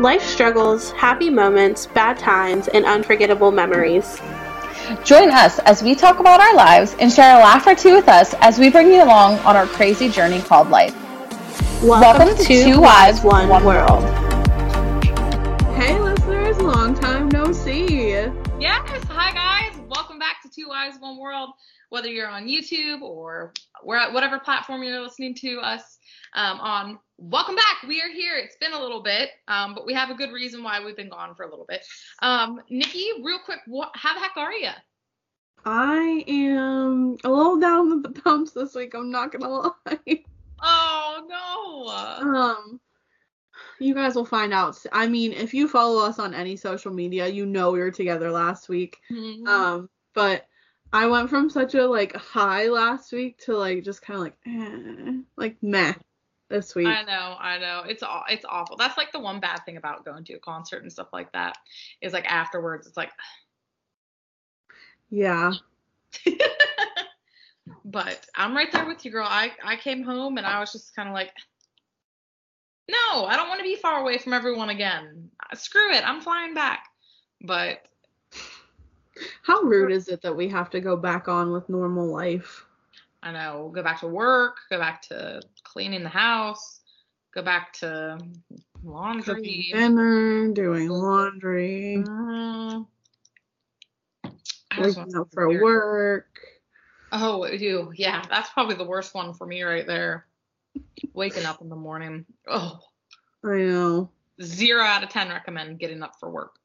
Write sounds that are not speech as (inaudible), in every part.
Life struggles, happy moments, bad times, and unforgettable memories. Join us as we talk about our lives and share a laugh or two with us as we bring you along on our crazy journey called life. Welcome, Welcome to Two Wives, One, One World. Hey, listeners, long time no see. Yes, hi guys. Welcome back to Two Wives, One World. Whether you're on YouTube or whatever platform you're listening to us um, on, welcome back. We are here. It's been a little bit, um, but we have a good reason why we've been gone for a little bit. Um, Nikki, real quick, what, how the heck are you? I am a little down in the dumps this week. I'm not gonna lie. Oh no. Um, you guys will find out. I mean, if you follow us on any social media, you know we were together last week. Mm-hmm. Um, but I went from such a like high last week to like just kind of like eh, like meh this week. I know, I know. It's all it's awful. That's like the one bad thing about going to a concert and stuff like that is like afterwards it's like yeah. (laughs) but I'm right there with you, girl. I I came home and I was just kind of like no, I don't want to be far away from everyone again. Screw it. I'm flying back. But how rude is it that we have to go back on with normal life? I know. Go back to work, go back to cleaning the house, go back to laundry. dinner, doing laundry. Uh, waking up for weird. work. Oh, you? Yeah, that's probably the worst one for me right there. Waking up in the morning. Oh. I know. Zero out of ten recommend getting up for work.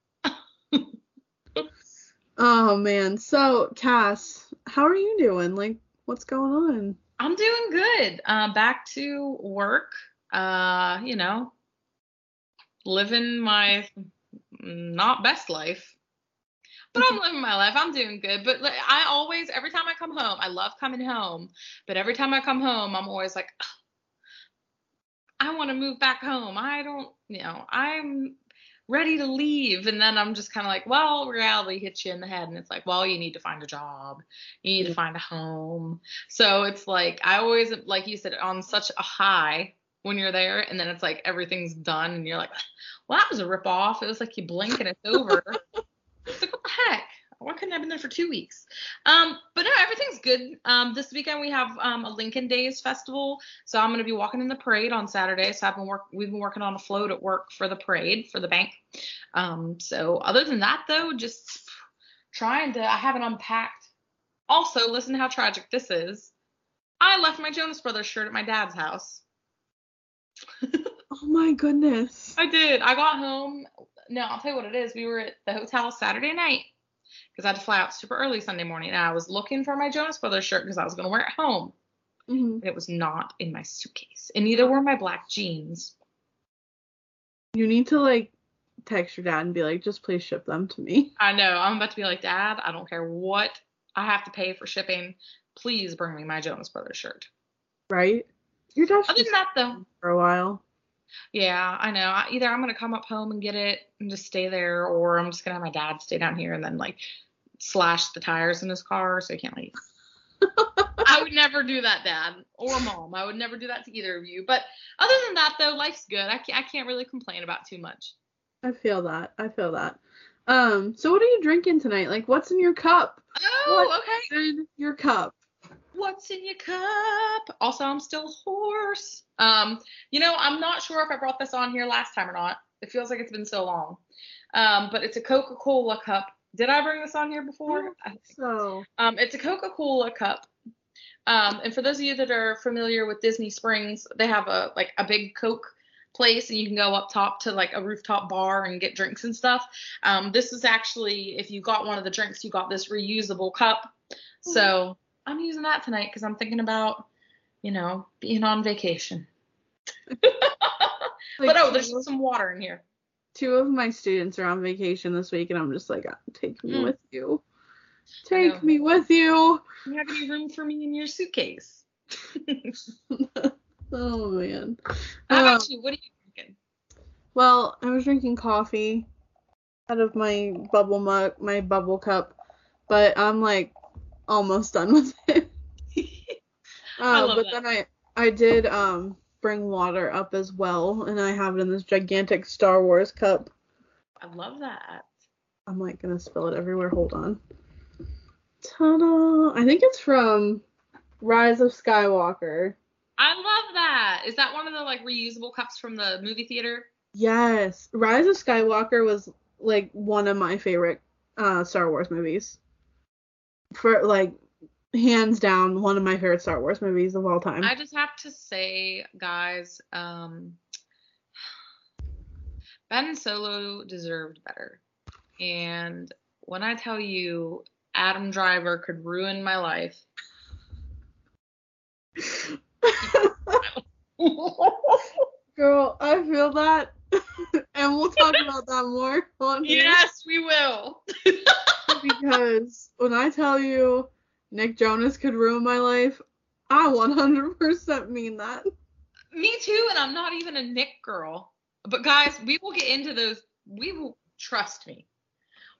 Oh man. So Cass, how are you doing? Like, what's going on? I'm doing good. Uh, back to work. Uh, you know, living my not best life, but I'm living my life. I'm doing good. But I always, every time I come home, I love coming home. But every time I come home, I'm always like, I want to move back home. I don't, you know, I'm ready to leave. And then I'm just kind of like, well, reality hits you in the head. And it's like, well, you need to find a job. You need to find a home. So it's like, I always, like you said, on such a high when you're there. And then it's like everything's done. And you're like, well, that was a rip off. It was like you blink and it's over. (laughs) it's like, what the heck? Why couldn't I have been there for two weeks? Um, but no, everything's good. Um, this weekend we have um, a Lincoln Days festival, so I'm gonna be walking in the parade on Saturday. So I've been work, we've been working on a float at work for the parade for the bank. Um, so other than that though, just trying to. I haven't unpacked. Also, listen to how tragic this is. I left my Jonas Brothers shirt at my dad's house. (laughs) oh my goodness. I did. I got home. No, I'll tell you what it is. We were at the hotel Saturday night because I had to fly out super early Sunday morning. And I was looking for my Jonas Brothers shirt because I was going to wear it home. Mm-hmm. And it was not in my suitcase. And neither were my black jeans. You need to like text your dad and be like, just please ship them to me. I know. I'm about to be like, Dad, I don't care what I have to pay for shipping. Please bring me my Jonas Brothers shirt. Right? Your dad's Other than that, though. For a while. Yeah, I know. Either I'm gonna come up home and get it and just stay there, or I'm just gonna have my dad stay down here and then like slash the tires in his car so he can't leave. (laughs) I would never do that, Dad or Mom. I would never do that to either of you. But other than that, though, life's good. I can't, I can't really complain about too much. I feel that. I feel that. Um. So what are you drinking tonight? Like, what's in your cup? Oh, what's okay. In your cup. What's in your cup? Also, I'm still hoarse. Um. You know, I'm not sure if I brought this on here last time or not. It feels like it's been so long. Um. But it's a Coca-Cola cup did I bring this on here before? I think so. Um, it's a Coca-Cola cup. Um, and for those of you that are familiar with Disney Springs, they have a like a big Coke place and you can go up top to like a rooftop bar and get drinks and stuff. Um, this is actually if you got one of the drinks, you got this reusable cup. So mm-hmm. I'm using that tonight because I'm thinking about, you know, being on vacation. like, (laughs) but oh, there's some water in here two of my students are on vacation this week, and I'm just like, take me mm. with you. Take me with you. You have any room for me in your suitcase. (laughs) oh man. How about um, you? What are you drinking? Well, I was drinking coffee out of my bubble mug, my bubble cup, but I'm like almost done with (laughs) it. I Uh, but that. then I I did um bring water up as well, and I have it in this gigantic Star Wars cup. I love that. I'm like gonna spill it everywhere. Hold on. Ta-da! I think it's from Rise of Skywalker. I love that. Is that one of the like reusable cups from the movie theater? Yes, Rise of Skywalker was like one of my favorite uh Star Wars movies. For like hands down one of my favorite Star Wars movies of all time. I just have to say, guys, um, Ben Solo deserved better. And when I tell you Adam Driver could ruin my life, (laughs) Girl, I feel that. (laughs) and we'll talk about that more on here. yes, we will. (laughs) Because when I tell you Nick Jonas could ruin my life, I 100% mean that. Me too, and I'm not even a Nick girl. But guys, we will get into those. We will trust me.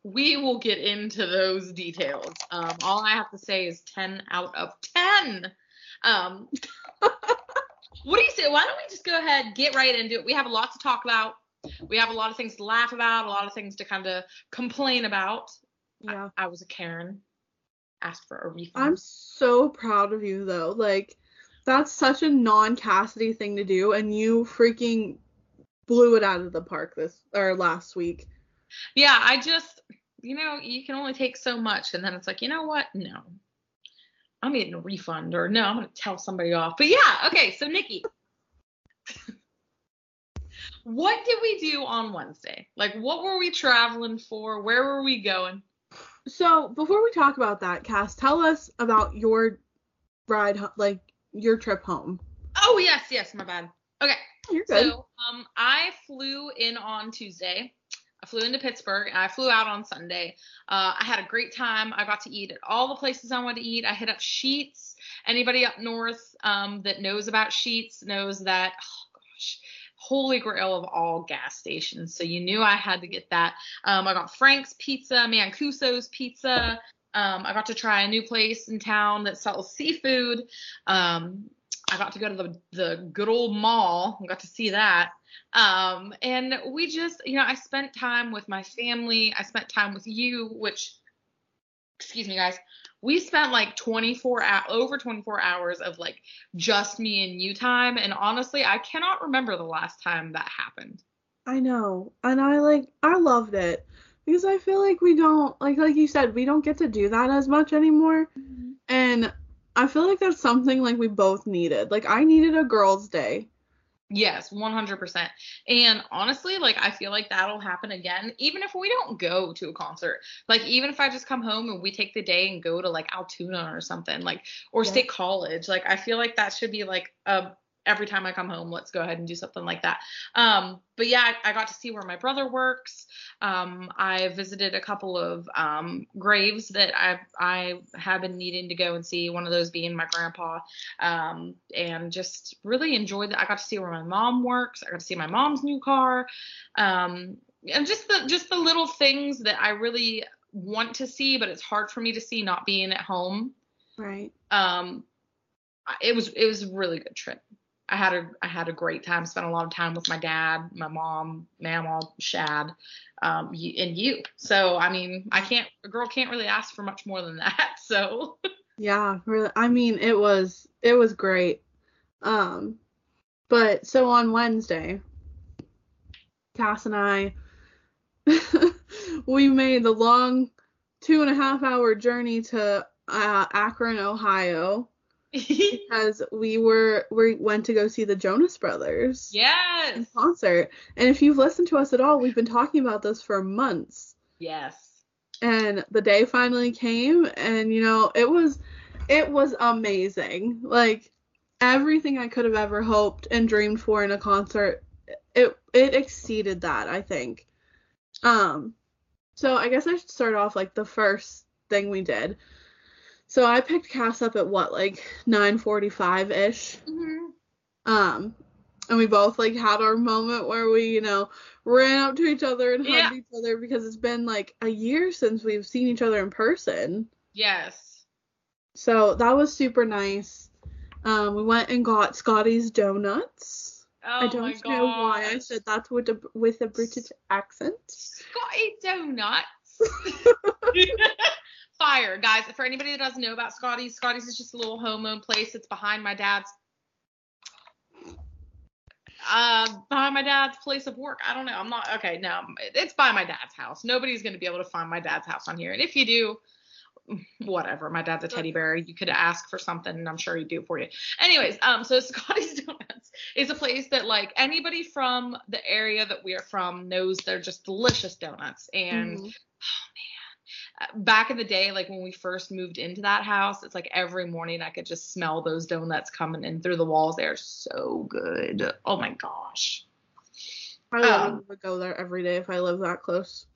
We will get into those details. Um, all I have to say is 10 out of 10. Um, (laughs) what do you say? Why don't we just go ahead, get right into it? We have a lot to talk about. We have a lot of things to laugh about, a lot of things to kind of complain about. Yeah. I was a Karen. Asked for a refund. I'm so proud of you though. Like that's such a non-Cassidy thing to do and you freaking blew it out of the park this or last week. Yeah, I just, you know, you can only take so much, and then it's like, you know what? No, I'm getting a refund, or no, I'm gonna tell somebody off. But yeah, okay. So Nikki, (laughs) what did we do on Wednesday? Like, what were we traveling for? Where were we going? So, before we talk about that, Cass, tell us about your ride like your trip home. Oh yes, yes, my bad. Okay. You're good. So um, I flew in on Tuesday. I flew into Pittsburgh and I flew out on Sunday. Uh, I had a great time. I got to eat at all the places I wanted to eat. I hit up Sheetz. Anybody up north um, that knows about Sheetz knows that, oh gosh, holy grail of all gas stations. So you knew I had to get that. Um, I got Frank's Pizza, Mancuso's Pizza. Um, I got to try a new place in town that sells seafood. Um, I got to go to the the good old mall. I got to see that. Um, and we just, you know, I spent time with my family. I spent time with you, which, excuse me, guys, we spent like 24 hours, over 24 hours of like just me and you time. And honestly, I cannot remember the last time that happened. I know. And I like I loved it because I feel like we don't like like you said, we don't get to do that as much anymore. Mm-hmm. And I feel like that's something like we both needed. Like I needed a girls' day. Yes, 100%. And honestly, like I feel like that'll happen again even if we don't go to a concert. Like even if I just come home and we take the day and go to like Altoona or something, like or Yeah. State College, like I feel like that should be like a every time I come home, let's go ahead and do something like that. Um, but yeah, I, I got to see where my brother works. Um, I visited a couple of um, graves that I I have been needing to go and see. One of those being my grandpa, um, and just really enjoyed that. I got to see where my mom works. I got to see my mom's new car, um, and just the just the little things that I really want to see, but it's hard for me to see not being at home Right. um it was it was a really good trip i had a i had a great time spent a lot of time with my dad my mom mama shad um and you so i mean i can't a girl can't really ask for much more than (laughs) that so Yeah, really. I mean, it was it was great. Um, but so on Wednesday, Cass and I, (laughs) we made the long two and a half hour journey to uh, Akron, Ohio, (laughs) because we were we went to go see the Jonas Brothers yes. in concert. And if you've listened to us at all, we've been talking about this for months. yes. And the day finally came and you know it was it was amazing. Like everything i could have ever hoped and dreamed for in a concert it it exceeded that i think. Um so i guess i should start off like the first thing we did so i picked cass up at what like 9:45 ish hmm um and we both like had our moment where we you know ran up to each other and Yeah. hugged each other because it's been like a year since we've seen each other in person yes so that was super nice Um, we went and got Scotty's donuts. Oh I don't know why I said that with a with a British accent. Scotty Donuts. (laughs) (laughs) Fire, guys. For anybody that doesn't know about Scotty's, Scotty's is just a little home-owned place. It's behind my dad's uh behind my dad's place of work. I don't know. I'm not okay, no. It's by my dad's house. Nobody's gonna be able to find my dad's house on here. And if you do, whatever. My dad's a teddy bear. You could ask for something and I'm sure he'd do it for you. Anyways, um, so (laughs) Scotty's Donuts is a place that like anybody from the area that we are from knows they're just delicious donuts. And Mhm. uh, back in the day, like when we first moved into that house, it's like every morning I could just smell those donuts coming in through the walls. They're so good. Oh my gosh. I Um, would go there every day if I lived that close.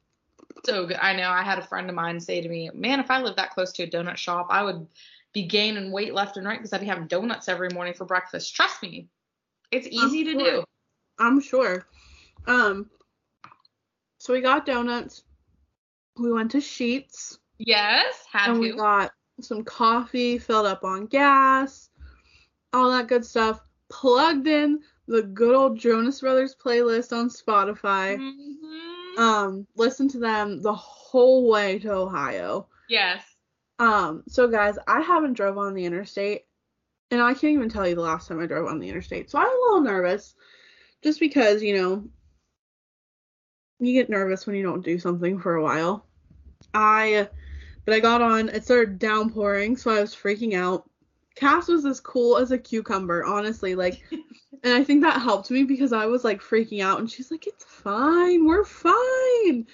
So good. I know I had a friend of mine say to me, man, if I lived that close to a donut shop, I would be gaining weight left and right because I'd be having donuts every morning for breakfast. Trust me. It's easy to sure. do. I'm sure. Um, so we got donuts. We went to Sheetz Yes, had and we got some coffee, filled up on gas, all that good stuff. Plugged in the good old Jonas Brothers playlist on Spotify. Mhm. Um, listened to them the whole way to Ohio. yes. Um, so guys, I haven't drove on the interstate, and I can't even tell you the last time I drove on the interstate. So I'm a little nervous, just because you know, you get nervous when you don't do something for a while. I, but I got on. It started downpouring, so I was freaking out. Cass was as cool as a cucumber, honestly. Like, (laughs) and I think that helped me because I was like freaking out, and she's like, "It's fine, we're fine."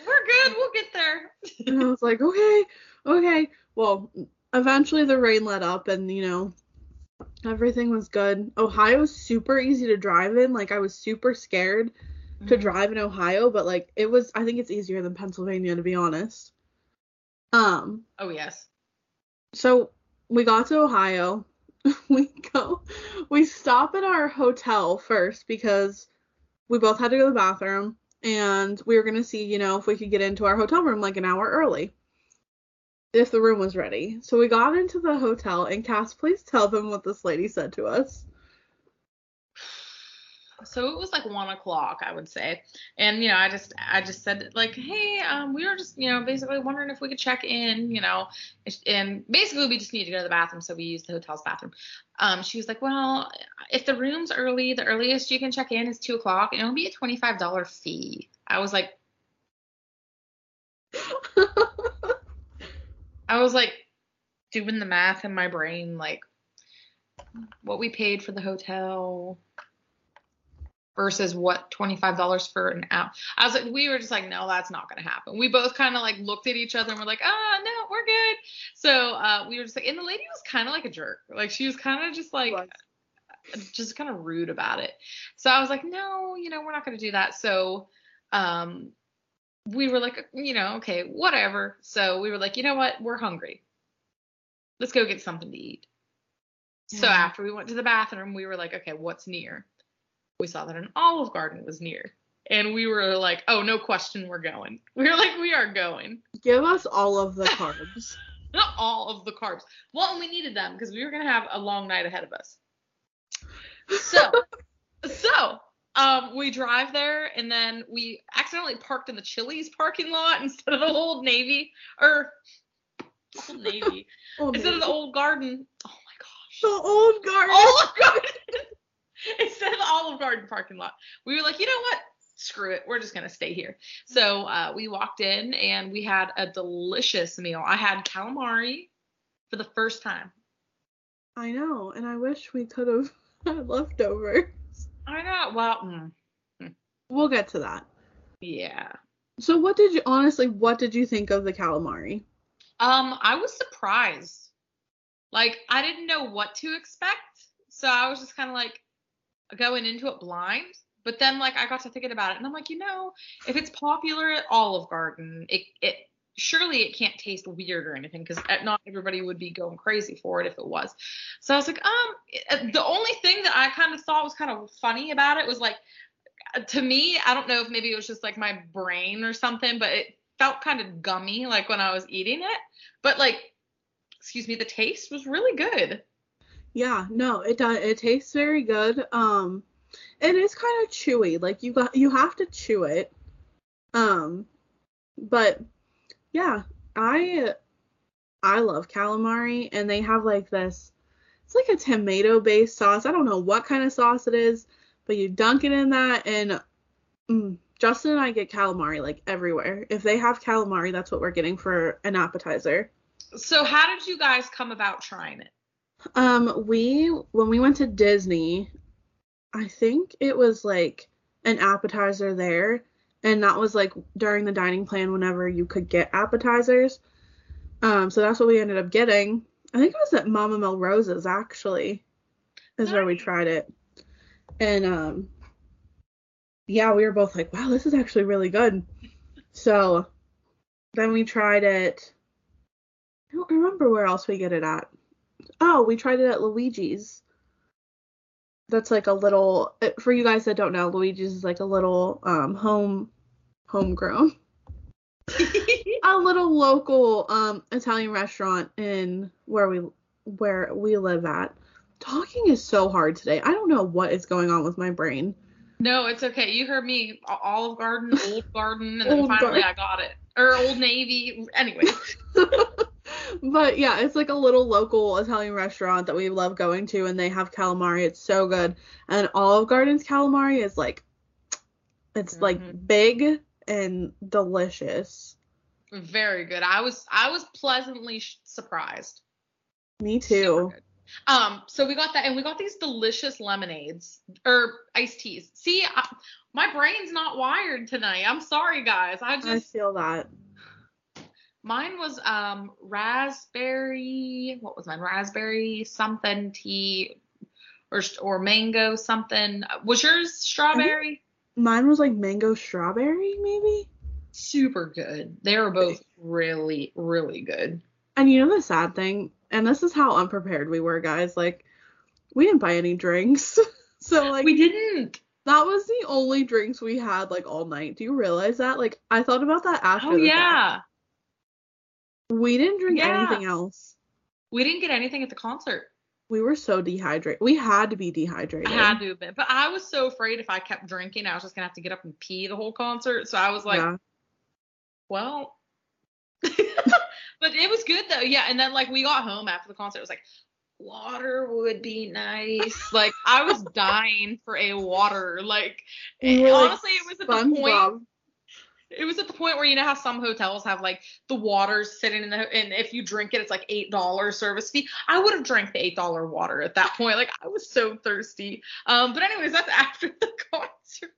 We're good. We'll get there. and I was like, okay, okay. Well, eventually the rain let up and, you know, everything was good. Ohio's super easy to drive in. Like, I was super scared to Mhm. drive in Ohio, but, like, it was, I think it's easier than Pennsylvania, to be honest. Um, Oh yes. so we got to Ohio. (laughs) we go, we stop at our hotel first because we both had to go to the bathroom and we were going to see, you know, if we could get into our hotel room like an hour early. If the room was ready. So we got into the hotel and Cass, please tell them what this lady said to us. So it was like one o'clock, I would say, and you know, I just, I just said like, hey, um, we were just, you know, basically wondering if we could check in, you know, and basically we just need to go to the bathroom, so we used the hotel's bathroom. Um, she was like, well, if the room's early, the earliest you can check in is two o'clock, and it'll be a twenty-five dollar fee. I was like, (laughs) I was like doing the math in my brain, like what we paid for the hotel versus what $25 for an app. I was like, we were just like, no, that's not going to happen. We both kind of like looked at each other and we're like, ah, no, we're good. So uh, we were just like, and the lady was kind of like a jerk. Like she was kind of just like, just kind of rude about it. So I was like, no, you know, we're not going to do that. So um, we were like, you know, okay, whatever. So we were like, you know what? We're hungry. Let's go get something to eat. So after we went to the bathroom, we were like, okay, what's near? We saw that an Olive Garden was near. And we were like, oh, no question, we're going. (laughs) We were like, we are going. Give us all of the carbs. (laughs) Not all of the carbs. Well, and we needed them because we were going to have a long night ahead of us. So, (laughs) so um, we drive there and then we accidentally parked in the Chili's parking lot instead of the Old Navy or Old Navy Oh, instead of the Old Garden. Oh my gosh. the old garden. Olive Garden (laughs) instead of the Olive Garden parking lot. We were like, you know what? Screw it. We're just gonna stay here. So uh, we walked in and we had a delicious meal. I had calamari for the first time. I know, and I wish we could have (laughs) had leftovers. I know. Well, mm, We'll get to that. yeah. So what did you honestly what did you think of the calamari? Um, I was surprised. Like I didn't know what to expect, so I was just kind of like going into it blind. But then like I got to thinking about it, and I'm like, you know, if it's popular at Olive Garden, it it surely it can't taste weird or anything because not everybody would be going crazy for it if it was. So I was like, um, the only thing that I kind of thought was kind of funny about it was like, to me, I don't know if maybe it was just like my brain or something, but it felt kind of gummy like when I was eating it. But like, excuse me, the taste was really good. Yeah, no, it does. It tastes very good. Um, it is kind of chewy. Like you got, you have to chew it. Um, but yeah, I I love calamari, and they have like this. It's like a tomato based sauce. I don't know what kind of sauce it is, but you dunk it in that, and mm, Justin and I get calamari like everywhere. If they have calamari, that's what we're getting for an appetizer. So how did you guys come about trying it? Um, we when we went to Disney, I think it was like an appetizer there, and that was like during the dining plan whenever you could get appetizers. Um, so that's what we ended up getting. I think it was at Mama Melrose's actually, is where we tried it, and um, yeah, we were both like, wow, this is actually really good. So then we tried it. I don't remember where else we get it at. Oh, we tried it at Luigi's. That's like a little uh, for you guys that don't know, Luigi's is like a little um home homegrown. (laughs) a little local um Italian restaurant in where we where we live at. Talking is so hard today. I don't know what is going on with my brain. No, it's okay. You heard me. Olive Garden, Old Garden, and then finally Garden. I got it. Or Old Navy. Anyway. (laughs) but yeah, it's like a little local Italian restaurant that we love going to, and they have calamari. It's so good. And Olive Garden's calamari is like, it's like Mhm. big and delicious. Very good. I was I was pleasantly sh- surprised. Me too. Um, so we got that, and we got these delicious lemonades or iced teas. See, I, my brain's not wired tonight. I'm sorry, guys. I just I just feel that. Mine was um raspberry. What was mine? Raspberry something tea, or or mango something. Was yours strawberry? Mine was like mango strawberry, maybe. Super good. They were both really really good. And you know the sad thing, and this is how unprepared we were, guys. Like, we didn't buy any drinks. (laughs) so like we didn't. that was the only drinks we had like all night. Do you realize that? Like I thought about that after. Oh the fact. We didn't drink Yeah. anything else. We didn't get anything at the concert. We were so dehydrated. We had to be dehydrated. I had to have been, but I was so afraid if I kept drinking, I was just gonna have to get up and pee the whole concert. So I was like, yeah. well, (laughs) but it was good though. Yeah, and then like we got home after the concert, it was like water would be nice. (laughs) like I was dying for a water. Like like, honestly, it was at the point. It was at the point where you know how some hotels have like the water sitting in the and if you drink it, it's like eight dollars service fee. I would have drank the eight dollar water at that point. Like I was so thirsty. Um, but anyways, that's (laughs) after the concert.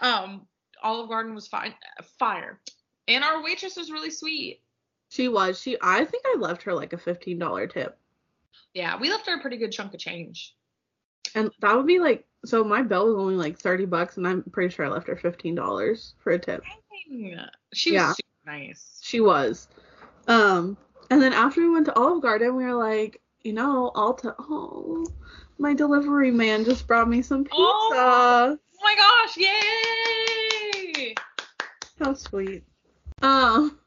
Um, Olive Garden was fine, fire, and our waitress was really sweet. She was. She. I think I left her like a fifteen dollar tip, Yeah, we left her a pretty good chunk of change. and that would be like. So my bill was only like thirty bucks, and I'm pretty sure I left her fifteen dollars for a tip. She was Yeah. super nice. She was. Um, and then after we went to Olive Garden, we were like, you know, Ulta. Oh, my delivery man just brought me some pizza. Oh. Oh my gosh! Yay! How sweet. Um,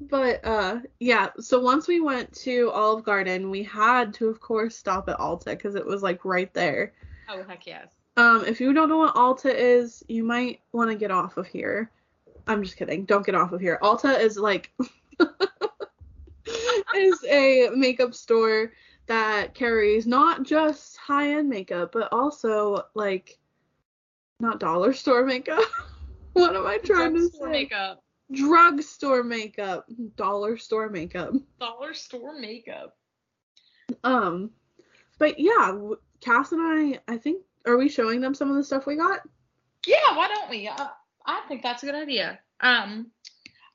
but uh, yeah. So once we went to Olive Garden, we had to, of course, stop at Ulta because it was like right there. Oh heck yes. Um, if you don't know what Ulta is, you might want to get off of here. I'm just kidding. Don't get off of here. Ulta is like (laughs) is a makeup store that carries not just high-end makeup, but also like not dollar store makeup. (laughs) what am I trying to Drugstore say? makeup. Drugstore makeup, dollar store makeup. Dollar store makeup. Um, but yeah, Cass and I, I think, are we showing them some of the stuff we got? Yeah, why don't we? Uh, I think that's a good idea. Um,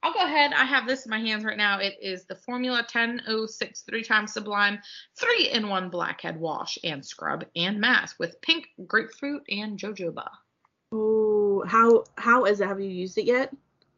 I'll go ahead. I have this in my hands right now. It is the Formula 1006 three times sublime, three in one blackhead wash and scrub and mask with pink grapefruit and jojoba. Oh, how how is it? Have you used it yet?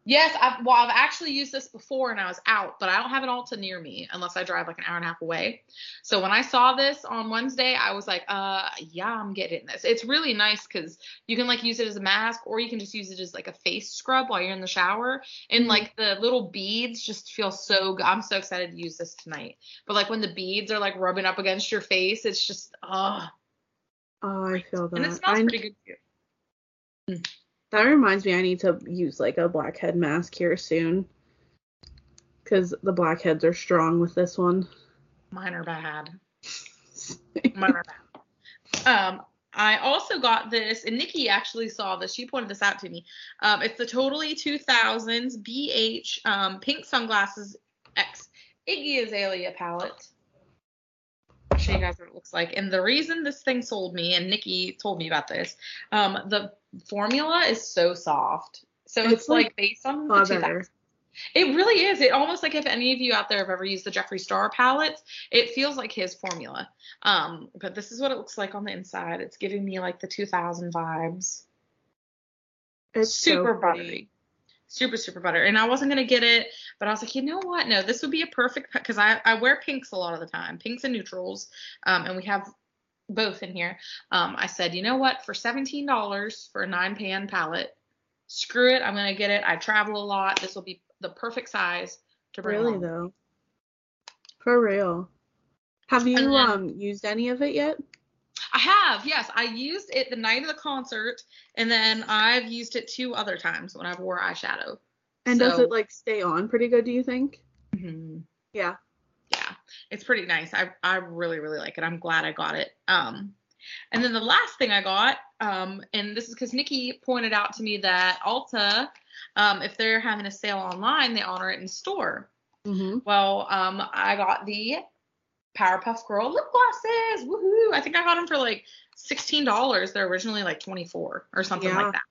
Yes, I've well, I've actually used this before and I was out, but I don't have an Ulta near me unless I drive like an hour and a half away. So when I saw this on Wednesday, I was like, uh, yeah, I'm getting this. It's really nice because you can like use it as a mask or you can just use it as like a face scrub while you're in the shower. And Mhm. like the little beads just feel so good. I'm so excited to use this tonight. But like when the beads are like rubbing up against your face, it's just oh, Oh, I feel that. and it smells I- pretty good too. That reminds me, I need to use like a blackhead mask here soon. Because the blackheads are strong with this one. Mine are bad. Mine are bad. Um, I also got this, and Nikki actually saw this. She pointed this out to me. Um, it's the Totally 2000s BH um, Pink Sunglasses X Iggy Azalea palette. I'll show you guys what it looks like. And the reason this thing sold me, and Nikki told me about this, um, the formula is so soft. So it's, It's like, like based on the Butter. 2000s. It really is. It almost like if any of you out there have ever used the Jeffree Star palettes, it feels like his formula. Um, but this is what it looks like on the inside. It's giving me like the 2000 vibes. It's super pretty. buttery. Super, super butter. And I wasn't gonna get it, but I was like, you know what? No, this would be a perfect because I, I wear pinks a lot of the time, pinks and neutrals. Um, and we have both in here. Um, I said, you know what? For seventeen dollars for a nine pan palette, screw it. I'm gonna get it. I travel a lot. This will be the perfect size to bring Really along. though. For real. Have you then- um used any of it yet? I have, yes. I used it the night of the concert, and then I've used it two other times when I've wore eyeshadow. And does it like stay on pretty good, do you think? Mhm. Yeah. Yeah, it's pretty nice. I I really really like it. I'm glad I got it. Um, and then the last thing I got, um, and this is because Nikki pointed out to me that Ulta, um, if they're having a sale online, they honor it in store. Mm-hmm. Well, um, I got the Powerpuff Girl lip glosses. Woohoo! I think I got them for like sixteen dollars. They're originally like twenty four or something Yeah. like that.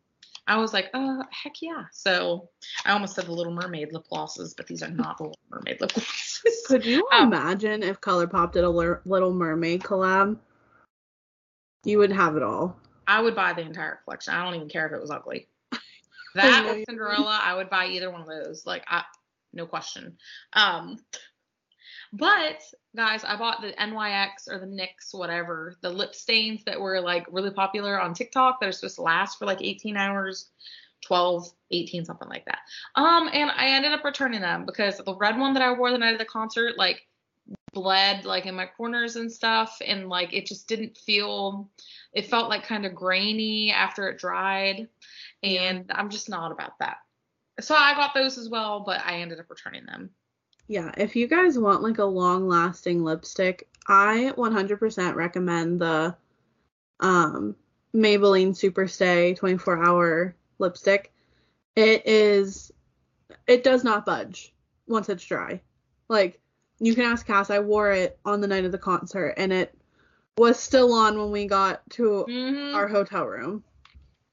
I was like, uh, heck yeah. So I almost said the Little Mermaid lip glosses, but these are not the Little Mermaid lip glosses. (laughs) Could you Um, imagine if ColourPop did a Little Mermaid collab? You would have it all. I would buy the entire collection. I don't even care if it was ugly. (laughs) That or Cinderella, I would buy either one of those. Like, I, no question. Um, but guys, I bought the NYX or the NYX, whatever, the lip stains that were like really popular on TikTok that are supposed to last for like 18 hours, 12, 18, something like that. Um, and I ended up returning them because the red one that I wore the night of the concert, like, bled like in my corners and stuff, and like it just didn't feel. It felt like kind of grainy after it dried, and I'm just not about that. So I got those as well, but I ended up returning them. Yeah, if you guys want like a long lasting lipstick, I 100% recommend the um Maybelline Superstay 24 hour lipstick. It is it does not budge once it's dry. Like you can ask Cass, I wore it on the night of the concert and it was still on when we got to Mm-hmm. our hotel room.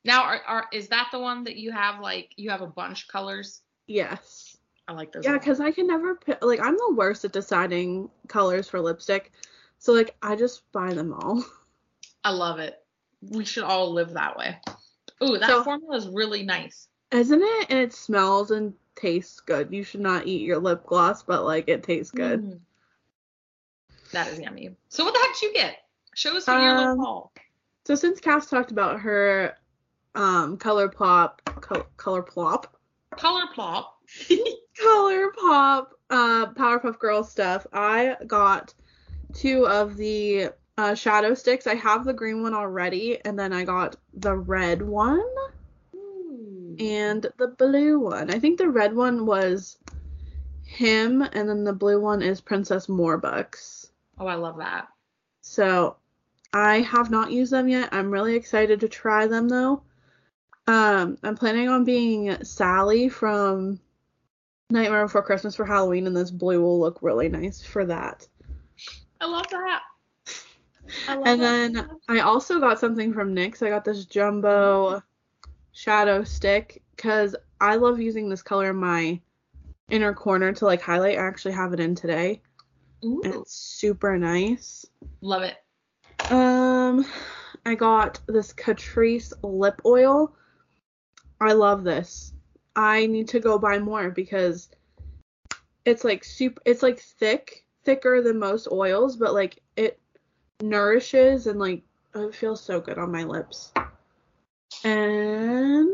now, are, are is that the one that you have like you have a bunch of colors? Yes. I like those. Yeah, because I can never like I'm the worst at deciding colors for lipstick. So like I just buy them all. (laughs) I love it. We should all live that way. Ooh, that So- formula is really nice. Isn't it? And it smells and tastes good. You should not eat your lip gloss, but like it tastes good. Mm. That is yummy. So what the heck did you get? Show us what your Um, little haul. So since Cass talked about her um ColourPop co- color plop Color plop. (laughs) ColourPop uh Powerpuff Girl stuff, I got two of the uh, shadow sticks. I have the green one already, and then I got the red one. and the blue one. I think the red one was him, and then the blue one is Princess Morbucks. Oh, I love that. So I have not used them yet. I'm really excited to try them though. Um, I'm planning on being Sally from Nightmare Before Christmas for Halloween, and this blue will look really nice for that. I love that. And that. then I also got something from NYX. I got this jumbo shadow stick because I love using this color in my inner corner to like highlight. I actually have it in today, and it's super nice. love it. Um, I got this Catrice lip oil. I love this. I need to go buy more because it's like super it's like thick, thicker than most oils, but like it nourishes and like oh, it feels so good on my lips. And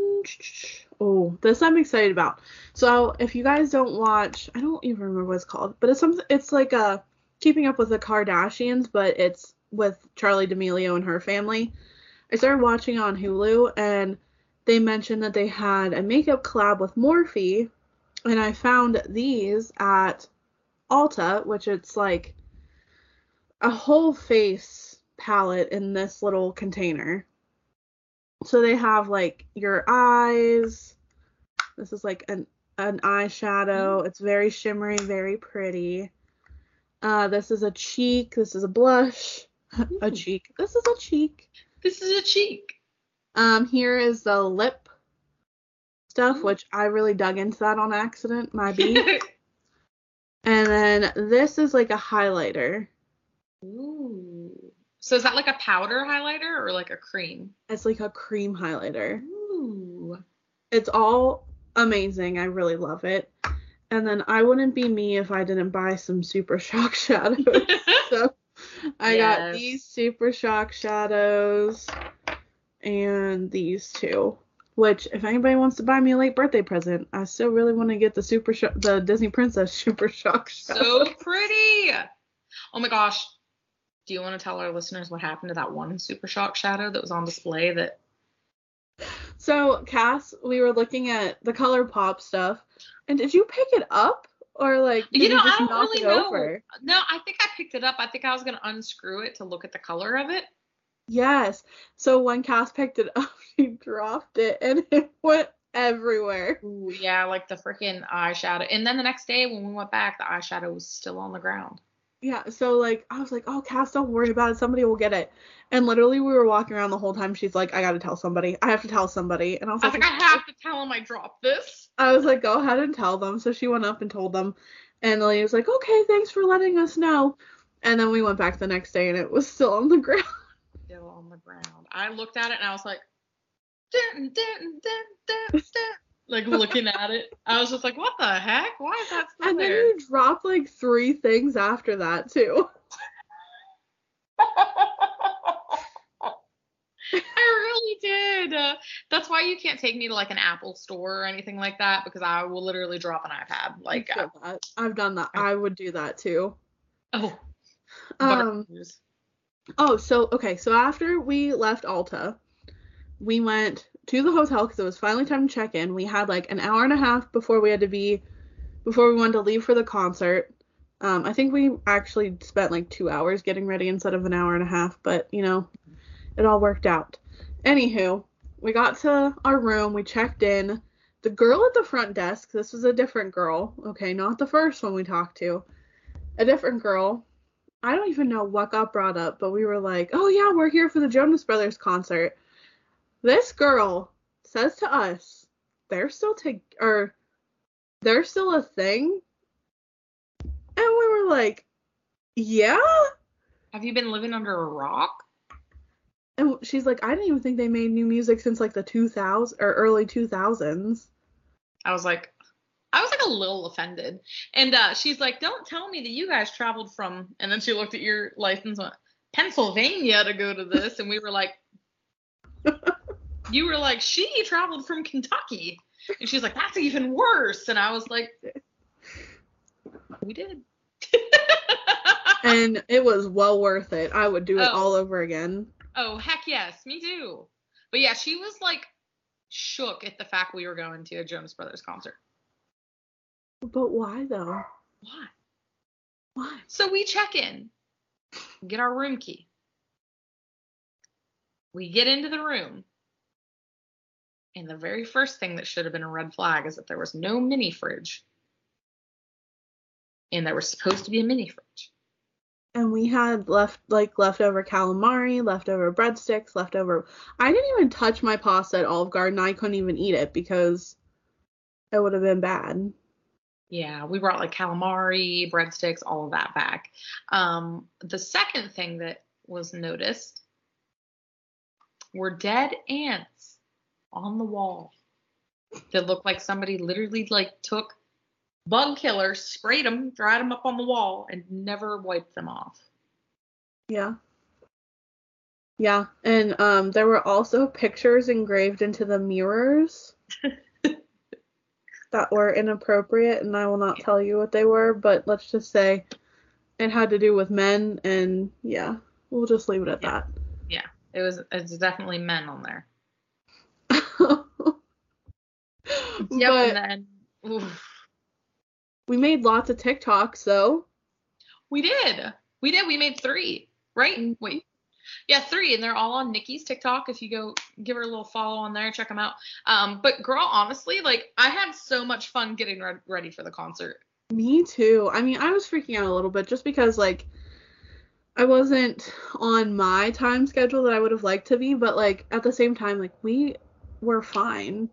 oh, this I'm excited about. So if you guys don't watch, I don't even remember what it's called, but it's something it's like a keeping up with the Kardashians, but it's with Charli D'Amelio and her family. I started watching on Hulu and they mentioned that they had a makeup collab with Morphe and I found these at Ulta, which it's like a whole face palette in this little container. So they have like your eyes. This is like an an eyeshadow. It's very shimmery, very pretty. Uh, this is a cheek. This is a blush. (laughs) a cheek. This is a cheek. This is a cheek. Um, here is the lip stuff, which I really dug into that on accident. My (laughs) B. and then this is like a highlighter. Ooh. So is that like a powder highlighter or like a cream? It's like a cream highlighter. Ooh. It's all amazing. I really love it. And then I wouldn't be me if I didn't buy some Super Shock (laughs) shadows. so I Yes. got these Super Shock shadows and these two. Which, if anybody wants to buy me a late birthday present, I still really want to get the Super Shock, the Disney Princess (laughs) Super Shock shadow. so pretty. Oh my gosh. Do you want to tell our listeners what happened to that one Super Shock shadow that was on display that So, Cass, we were looking at the ColourPop stuff, and did you pick it up or like you know, just I don't really know. over? No, I think I picked it up. I think I was gonna unscrew it to look at the color of it. Yes. So when Cass picked it (laughs) up, she dropped it and (laughs) it went everywhere. Ooh, yeah, like the freaking eyeshadow. And then the next day when we went back, the eyeshadow was still on the ground. Yeah, so like I was like, "Oh, Cass, don't worry about it. Somebody will get it." And literally, we were walking around the whole time. She's like, "I gotta tell somebody. I have to tell somebody." And I was I was like, like, I have to tell him I dropped this. I was like, "Go ahead and tell them." So she went up and told them, and the lady was like, "Okay, thanks for letting us know." And then we went back the next day, and it was still on the ground. (laughs) Still on the ground. I looked at it and I was like, dun, dun, dun, dun, dun. Like looking at it. I was just like, what the heck? Why is that still And then there? you dropped like three things after that too. (laughs) I really did. Uh, that's why you can't take me to like an Apple store or anything like that because I will literally drop an iPad. Like, I've done that. I've done that. I would do that too. oh, Um. butterflies. Oh, so okay. So after we left Ulta, we went to the hotel because it was finally time to check in. We had like an hour and a half before we had to be, before we wanted to leave for the concert. Um, I think we actually spent like two hours getting ready instead of an hour and a half, but you know, it all worked out. Anywho, we got to our room, we checked in. The girl at the front desk, this was a different girl, okay, not the first one we talked to, a different girl. I don't even know what got brought up, but we were like, oh yeah, we're here for the Jonas Brothers concert. This girl says to us, they're still to or they're still a thing. And we were like, yeah. Have you been living under a rock? And she's like, I didn't even think they made new music since like the 2000s or early 2000s. I was like, I was like a little offended. And uh, she's like, don't tell me that you guys traveled from, and then she looked at your license, went, Pennsylvania to go to this, and we were like, (laughs) you were like, she traveled from Kentucky, and she's like, that's even worse. And I was like, we did. (laughs) And it was well worth it. I would do it Oh. all over again. oh heck yes, me too. But yeah, she was like shook at the fact we were going to a Jonas Brothers concert. But why though? Why? Why? So we check in, get our room key. We get into the room. And the very first thing that should have been a red flag is that there was no mini fridge. And there was supposed to be a mini fridge. and we had left like leftover calamari, leftover breadsticks, leftover. I didn't even touch my pasta at Olive Garden. I couldn't even eat it because it would have been bad. Yeah, we brought like calamari, breadsticks, all of that back. Um, the second thing that was noticed were dead ants on the wall. that looked like somebody literally like took bug killers, sprayed them, dried them up on the wall, and never wiped them off. Yeah. Yeah, and um, there were also pictures engraved into the mirrors (laughs) that were inappropriate, and I will not tell you what they were, but let's just say it had to do with men, and yeah, we'll just leave it at that. Yeah. It was it's definitely men on there. that. (laughs) But and then oof. we made lots of TikToks, though. we did. We did. We made three, right? Mhm. Wait. Yeah, three, and they're all on Nikki's TikTok. If you go give her a little follow on there, check them out. Um, but girl, honestly, like I had so much fun getting re- ready for the concert. Me too. I mean, I was freaking out a little bit just because, like, I wasn't on my time schedule that I would have liked to be, but, like, at the same time, like, we were fine.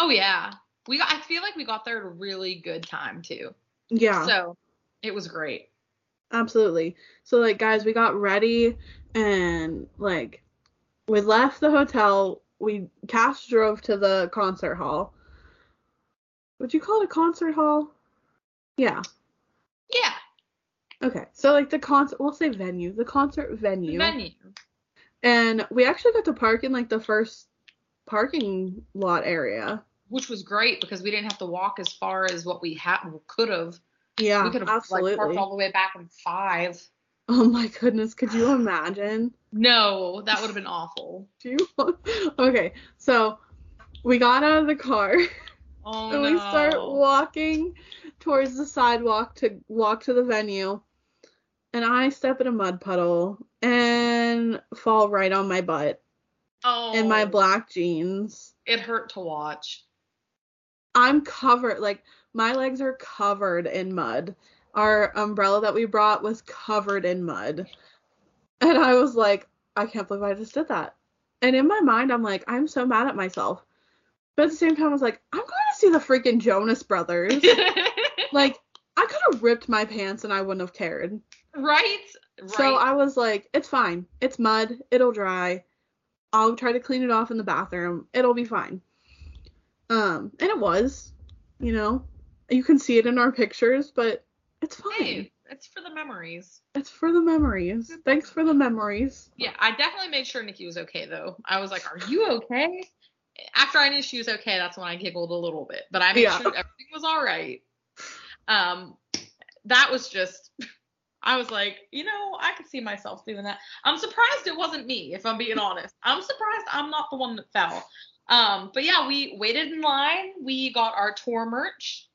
Oh yeah, we got. I feel like we got there at a really good time too. Yeah, So it was great. absolutely. So, like, guys, we got ready and, like, we left the hotel. We, Cass drove to the concert hall. Would you call it a concert hall? Yeah. Yeah, Okay. So, like, the concert, we'll say venue, the concert venue. venue. And we actually got to park in like the first parking lot area. Which was great because we didn't have to walk as far as what we had could have. Yeah, we could have like parked all the way back in five. oh my goodness, could you imagine? No, that would have been awful. Do you? okay, so we got out of the car (laughs) Oh and no. we start walking towards the sidewalk to walk to the venue. And I step in a mud puddle and fall right on my butt oh, in my black jeans. It hurt to watch. I'm covered, like my legs are covered in mud. Our umbrella that we brought was covered in mud. And I was like, I can't believe I just did that. And in my mind, I'm like, I'm so mad at myself. But at the same time, I was like, I'm going to see the freaking Jonas Brothers. (laughs) like, I could have ripped my pants and I wouldn't have cared. right? Right. So I was like, it's fine. It's mud. It'll dry. I'll try to clean it off in the bathroom. It'll be fine. Um, and it was, you know, you can see it in our pictures, but it's fine. hey, it's for the memories. It's for the memories. Thanks for the memories. Yeah, I definitely made sure Nikki was okay though. I was like, "Are you okay?" After I knew she was okay, that's when I giggled a little bit. But I made Yeah. sure everything was all right. Um, that was just. I was like, you know, I could see myself doing that. I'm surprised it wasn't me, if I'm being honest. I'm surprised I'm not the one that fell. Um, but yeah, we waited in line. We got our tour merch.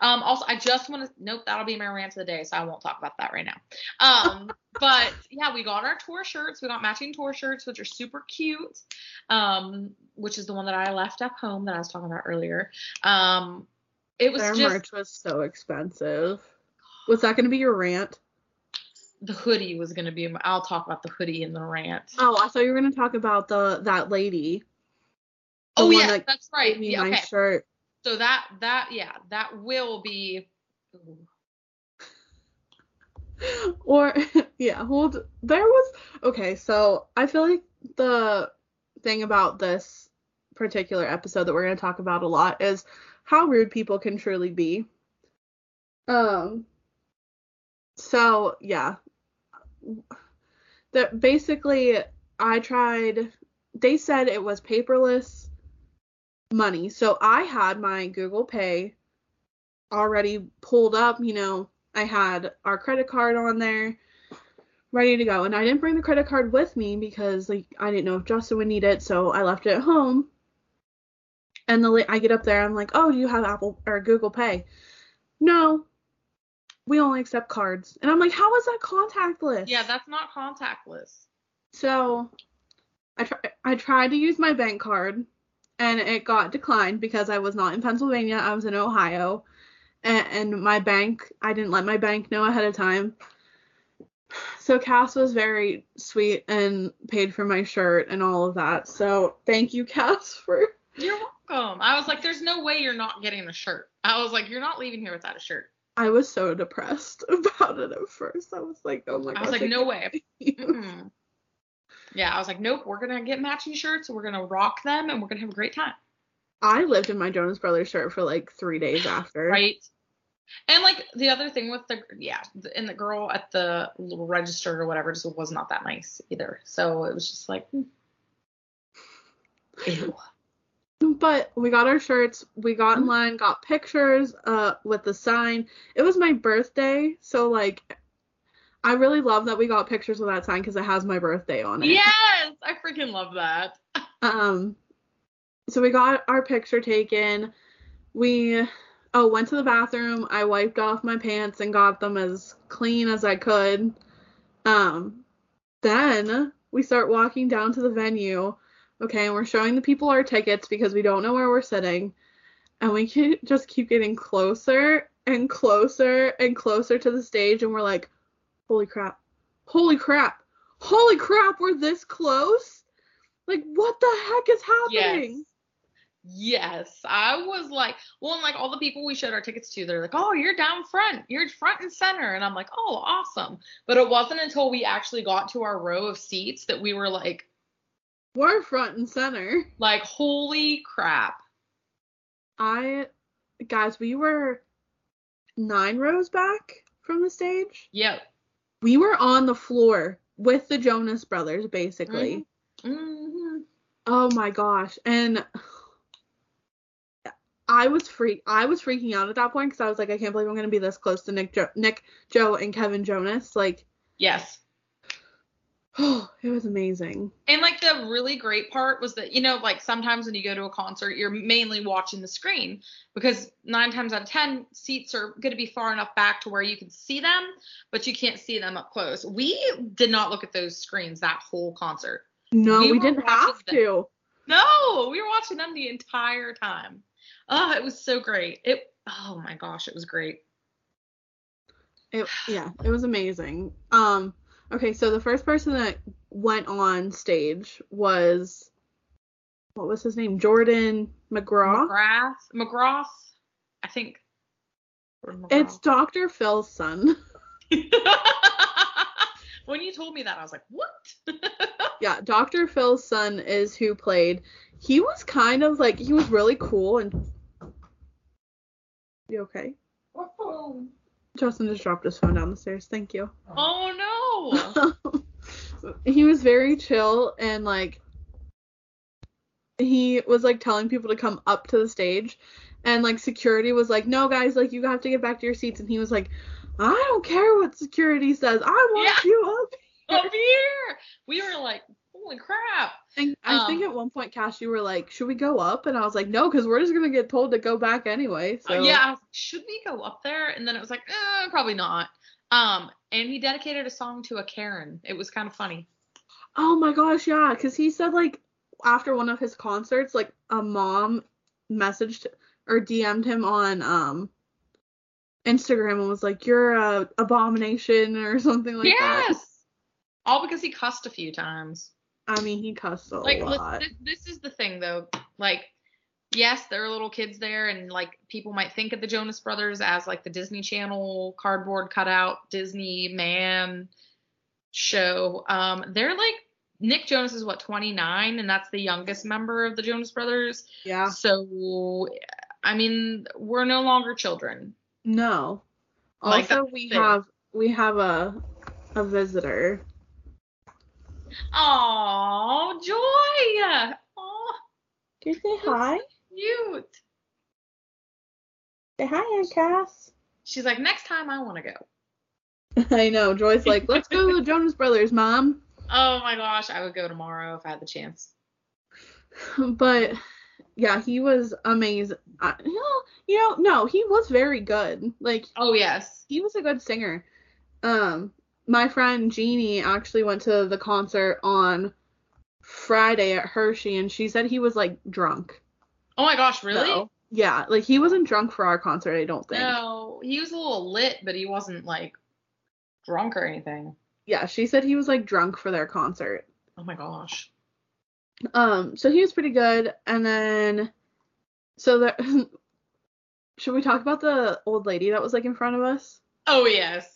Um, also, I just want to nope, that'll be my rant of the day, so I won't talk about that right now. Um, (laughs) but yeah, we got our tour shirts. We got matching tour shirts, which are super cute. Um, which is the one that I left at home that I was talking about earlier. Um, it was Their just merch was so expensive. Was that going to be your rant? the hoodie was gonna be. I'll talk about the hoodie in the rant. Oh, I thought you were going to talk about the that lady. Oh yeah, that that's right. me Yeah, my shirt. So that that yeah, that will be. ooh. or (laughs) yeah well d- there was okay so i feel like the thing about this particular episode that we're going to talk about a lot is how rude people can truly be um so yeah that basically i tried they said it was paperless money so i had my google pay already pulled up you know I had our credit card on there ready to go. And I didn't bring the credit card with me because like I didn't know if Justin would need it, so I left it at home. And the I get up there, I'm like, "Oh, do you have Apple or Google Pay?" No. We only accept cards. And I'm like, "How is that contactless?" Yeah, that's not contactless. So I try I tried to use my bank card and it got declined because I was not in Pennsylvania, I was in Ohio. And, and my bank, I didn't let my bank know ahead of time. So Cass was very sweet and paid for my shirt and all of that. So thank you, Cass, for You're welcome. I was like, there's no way you're not getting a shirt. I was like, you're not leaving here without a shirt. I was so depressed (laughs) about it at first. I was like, oh my I was like, no way. (laughs) Yeah, I was like, nope, we're gonna get matching shirts, we're gonna rock them, and we're gonna have a great time. I lived in my Jonas Brothers shirt for like three days after. Right. And like the other thing with the yeah, and the girl at the register or whatever just was not that nice either. So it was just like, hmm. ew. But we got our shirts, we got in Mhm. line, got pictures uh with the sign. It was my birthday, so like I really love that we got pictures of that sign because it has my birthday on it. Yes, I freaking love that. (laughs) Um so we got our picture taken. We oh went to the bathroom. I wiped off my pants and got them as clean as I could. Um then we start walking down to the venue. Okay, and we're showing the people our tickets because we don't know where we're sitting. And we can just keep getting closer and closer and closer to the stage and we're like, "Holy crap. Holy crap. Holy crap, we're this close?" Like what the heck is happening? Yes, Yes, I was like, well, and like all the people we showed our tickets to, they're like, oh, you're down front, you're front and center, and I'm like, oh, awesome. But it wasn't until we actually got to our row of seats that we were like, We're front and center. like, holy crap. I guys, we were nine rows back from the stage. Yep. We were on the floor with the Jonas brothers basically. hmm Oh my gosh. And I was freak I was freaking out at that point cuz I was like I can't believe I'm going to be this close to Nick jo- Nick Joe and Kevin Jonas like Yes. Oh, (gasps) it was amazing. And like the really great part was that, you know, like sometimes when you go to a concert, you're mainly watching the screen because nine times out of 10, seats are going to be far enough back to where you can see them, but you can't see them up close. We did not look at those screens that whole concert. No, We we, didn't have them. to. No, we were watching them the entire time. Oh, it was so great. It, oh my gosh, it was great. It yeah, it was amazing. Um okay, so the first person that went on stage was what was his name? Jordan McGraw. McGrath, McGrath, I think. Or It's Dr. Phil's son. (laughs) when you told me that, I was like, what? (laughs) yeah, Dr. Phil's son is who played. He was kind of like he was really cool and You okay? Justin just dropped his phone down the stairs. Thank you. oh no. (laughs) he was very chill and like he was like telling people to come up to the stage and like security was like no guys like you have to get back to your seats and he was like i don't care what security says i want Yeah. you up (laughs) Up here. We were like, holy crap. and i think Um, at one point Cass you were like should we go up and i was like no because we're just gonna get told to go back anyway so Uh, yeah, I was like, should we go up there? And then it was like, eh, probably not. Um, and he dedicated a song to a Karen. It was kind of funny. oh my gosh yeah because he said like after one of his concerts like a mom messaged or dm'd him on um instagram and was like you're a abomination (laughs) or something like that yes. All because he cussed a few times. i mean he cussed a like lot this, this is the thing though like yes there are little kids there and like people might think of the jonas brothers as like the disney channel cardboard cutout disney man show. Um they're like nick jonas is what 29 and that's the youngest member of the jonas brothers. Yeah. So i mean we're no longer children. No. Like, also we thing. have we have a a visitor. Oh joy oh can you say hi cute say hi aunt cass she's like next time i want to go (laughs) i know joy's like let's go to the jonas brothers mom (laughs) Oh my gosh, I would go tomorrow if I had the chance. (laughs) but yeah, he was amazing. I, you know, you know, no, he was very good. Like Oh yes. he was a good singer. Um, my friend Jeannie actually went to the concert on Friday at Hershey, and she said he was like drunk. Oh my gosh, really? So, yeah, like he wasn't drunk for our concert. I don't think. No, he was a little lit, but he wasn't like drunk or anything. Yeah, she said he was like drunk for their concert. Oh my gosh. Um, so he was pretty good, and then so there. (laughs) Should we talk about the old lady that was like in front of us? Oh yes.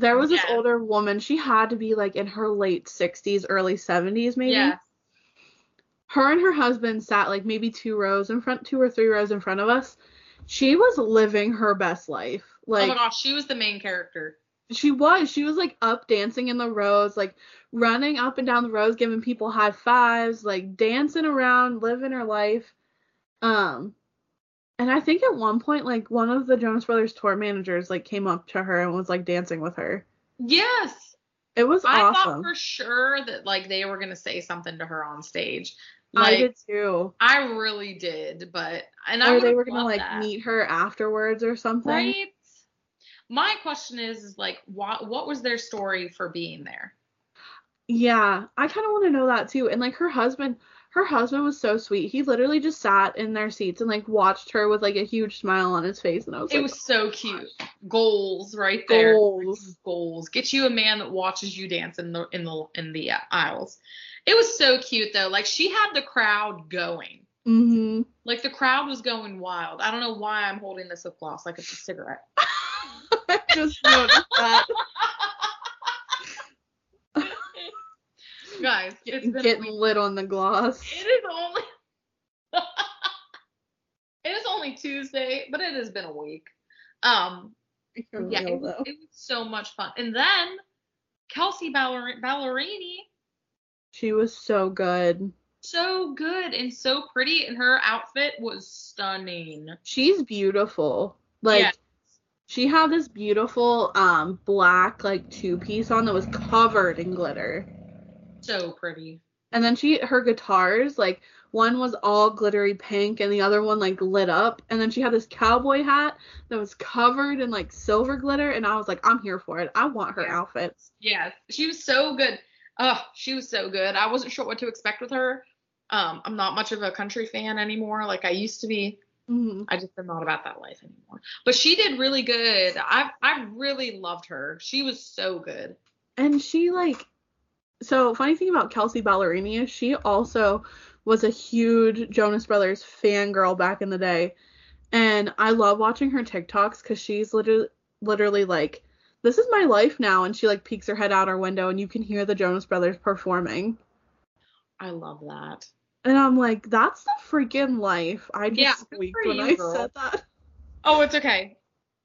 There was this older woman. She had to be like in her late 60s, early 70s, maybe. Yes. Her and her husband sat like maybe two rows in front, two or three rows in front of us. She was living her best life. Like oh my gosh, she was the main character. she was. She was like up dancing in the rows, like running up and down the rows, giving people high fives, like dancing around, living her life. Um and I think at one point like one of the Jonas Brothers tour managers like came up to her and was like dancing with her. Yes. It was I thought for sure that like they were gonna say something to her on stage. I did too. I really did, but and I Or they were gonna like that. meet her afterwards or something. right. My question is, is like, what what was their story for being there? Yeah, I kind of want to know that too. And like her husband, her husband was so sweet. He literally just sat in their seats and like watched her with like a huge smile on his face, and I was It like, was so cute. Goals right there. goals. Goals. Get you a man that watches you dance in the in the in the uh, aisles. It was so cute though. Like she had the crowd going. Mm-hmm. Like the crowd was going wild. I don't know why I'm holding this lip gloss like it's a cigarette. (laughs) I just noticed that. (laughs) Guys, it's Getting, been getting lit on the gloss. It is only (laughs) It is only Tuesday, but it has been a week. Um yeah, real, it was, it was so much fun. And then Kelsey Baller- Ballerini She was so good. so good and so pretty and her outfit was stunning. She's beautiful. Like she had this beautiful um black like two piece on that was covered in glitter. So pretty. And then she her guitars, like one was all glittery pink and the other one like lit up. And then she had this cowboy hat that was covered in like silver glitter and I was like, I'm here for it. I want her Yeah. outfits. Yes, she was so good. Oh, she was so good. I wasn't sure what to expect with her. Um, I'm not much of a country fan anymore, like I used to be. hmm I just am not about that life anymore. But she did really good. I I really loved her. She was so good. And she like so funny thing about Kelsey Ballerini is she also was a huge Jonas Brothers fangirl back in the day. And I love watching her TikToks because she's literally literally like, This is my life now and she like peeks her head out her window and you can hear the Jonas Brothers performing. I love that. And I'm like, that's the freaking life. I just Yeah, squeaked when I girl. said that. Oh, it's okay.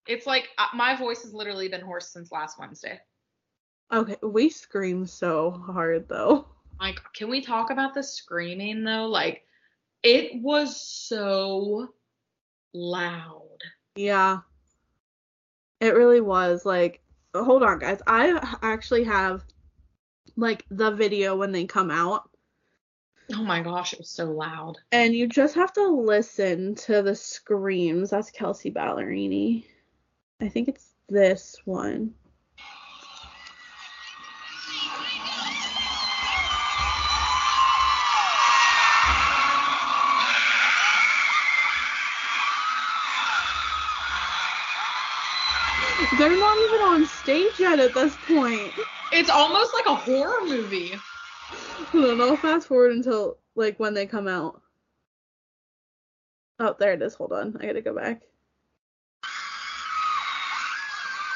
It's like uh, my voice has literally been hoarse since last Wednesday. Okay, we scream so hard though. Like, can we talk about the screaming though? Like, it was so loud. Yeah. It really was like hold on guys. I actually have like the video when they come out Oh my gosh, it was so loud. and you just have to listen to the screams. That's Kelsey Ballerini. I think it's this one. Stage yet at this point. It's almost like a horror movie. Hold on, I'll fast forward until like when they come out. Oh, there it is. Hold on. I gotta go back.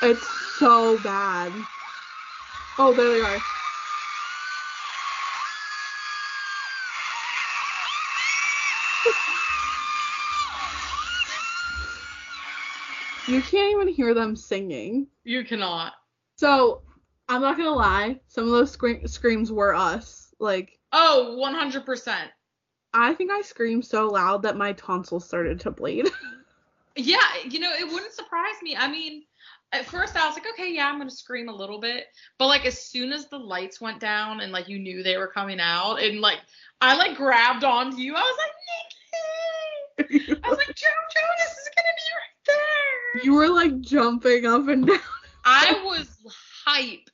It's so bad. Oh, there they are. You can't even hear them singing. You cannot. So, I'm not gonna lie, some of those scre- screams were us. Like, Oh, 100%. I think I screamed so loud that my tonsils started to bleed. (laughs) Yeah, you know, it wouldn't surprise me. I mean, at first I was like, okay, yeah, I'm gonna scream a little bit, but like as soon as the lights went down and like you knew they were coming out, and like I like grabbed onto you, I was like, Nikki, I was like, Joe Jonas is you were like jumping up and down. I was hype.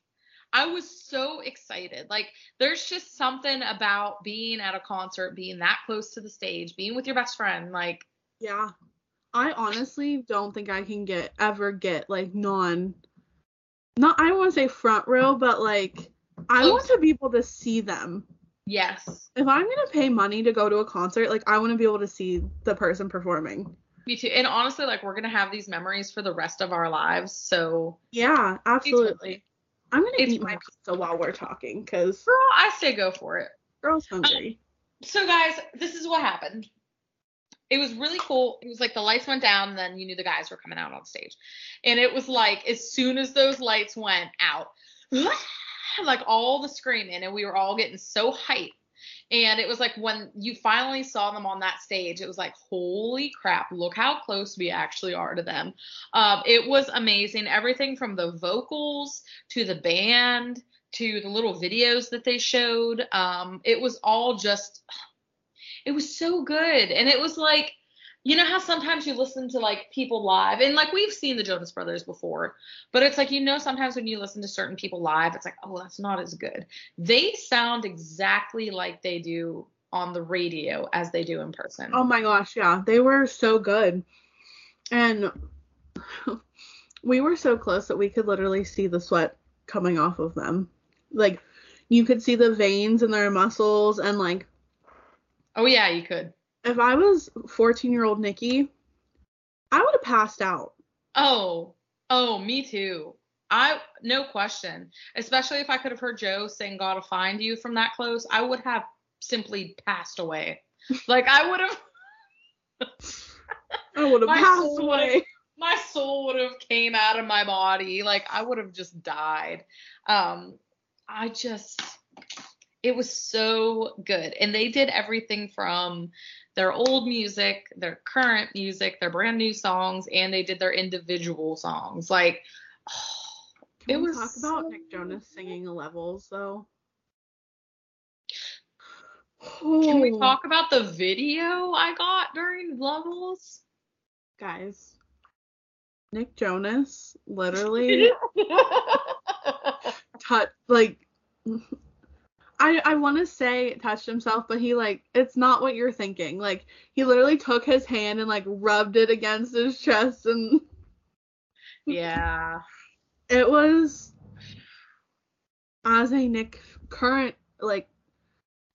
I was so excited. Like, there's just something about being at a concert, being that close to the stage, being with your best friend. Like, Yeah. I honestly don't think I can get ever get like non not I want to say front row, but like I Close. want to be able to see them. yes, If I'm gonna pay money to go to a concert, like I want to be able to see the person performing. Me too. And honestly, like, we're gonna have these memories for the rest of our lives. So, Yeah, absolutely. I'm gonna It's eat my pizza while we're talking because girl, I say go for it. girl's um, hungry. so guys, this is what happened. It was really cool. It was like the lights went down, and then you knew the guys were coming out on stage. And it was like as soon as those lights went out, (laughs) like all the screaming, and we were all getting so hyped. And it was like when you finally saw them on that stage, it was like, holy crap, look how close we actually are to them. Um, it was amazing. Everything from the vocals to the band to the little videos that they showed. Um, it was all just, it was so good. And it was like, you know how sometimes you listen to like people live and like we've seen the Jonas Brothers before, but it's like you know sometimes when you listen to certain people live, it's like, oh, that's not as good. They sound exactly like they do on the radio as they do in person. Oh my gosh, yeah. They were so good. And (laughs) we were so close that we could literally see the sweat coming off of them. Like you could see the veins in their muscles and like Oh yeah, you could. If I was 14 year old Nikki, I would have passed out. Oh, oh, me too. I no question. Especially if I could have heard Joe saying "Gotta Find You" from that close, I would have simply passed away. (laughs) Like I would have. (laughs) I would have passed soul away. my soul would have came out of my body like i would have just died um i just it was so good and they did everything from their old music their current music their brand new songs and they did their individual songs like (sighs) Can it we was talk about Nick Jonas singing levels though? can we Oh, (sighs) talk about the video i got during levels guys? Nick Jonas literally (laughs) touch like I I want to say touched himself, but he like it's not what you're thinking. Like he literally took his hand and like rubbed it against his chest, and (laughs) yeah it was as a Nick current like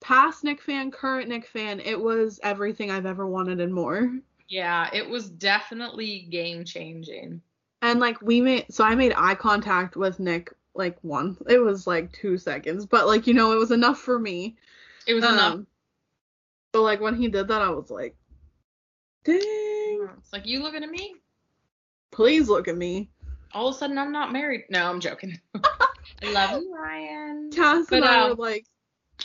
past Nick fan, current Nick fan, it was everything I've ever wanted and more. yeah it was definitely game changing And like we made so I made eye contact with Nick like one. It was like two seconds, but like you know it was enough for me. it was enough Um, But like when he did that, I was like, dang, It's like you looking at me. please look at me. All of a sudden, I'm not married. No, I'm joking. (laughs) I love you, Ryan. Cass But, and I um, were like,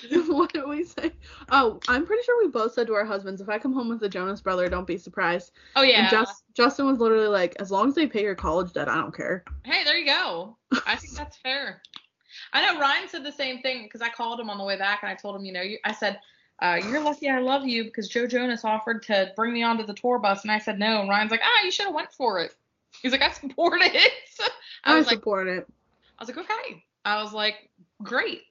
(laughs) what did we say? Oh, I'm pretty sure we both said to our husbands, if I come home with a Jonas brother, don't be surprised. Oh yeah. And Just, Justin was literally like, as long as they pay your college debt, I don't care. Hey, there you go. I think that's fair. I know Ryan said the same thing because I called him on the way back and I told him, you know, you, I said, uh, you're lucky I love you because Joe Jonas offered to bring me onto the tour bus and I said no. And Ryan's like, ah, you should have went for it. He's like, I support it. (laughs) I I, was like, support it. I was like, okay. I was like, great.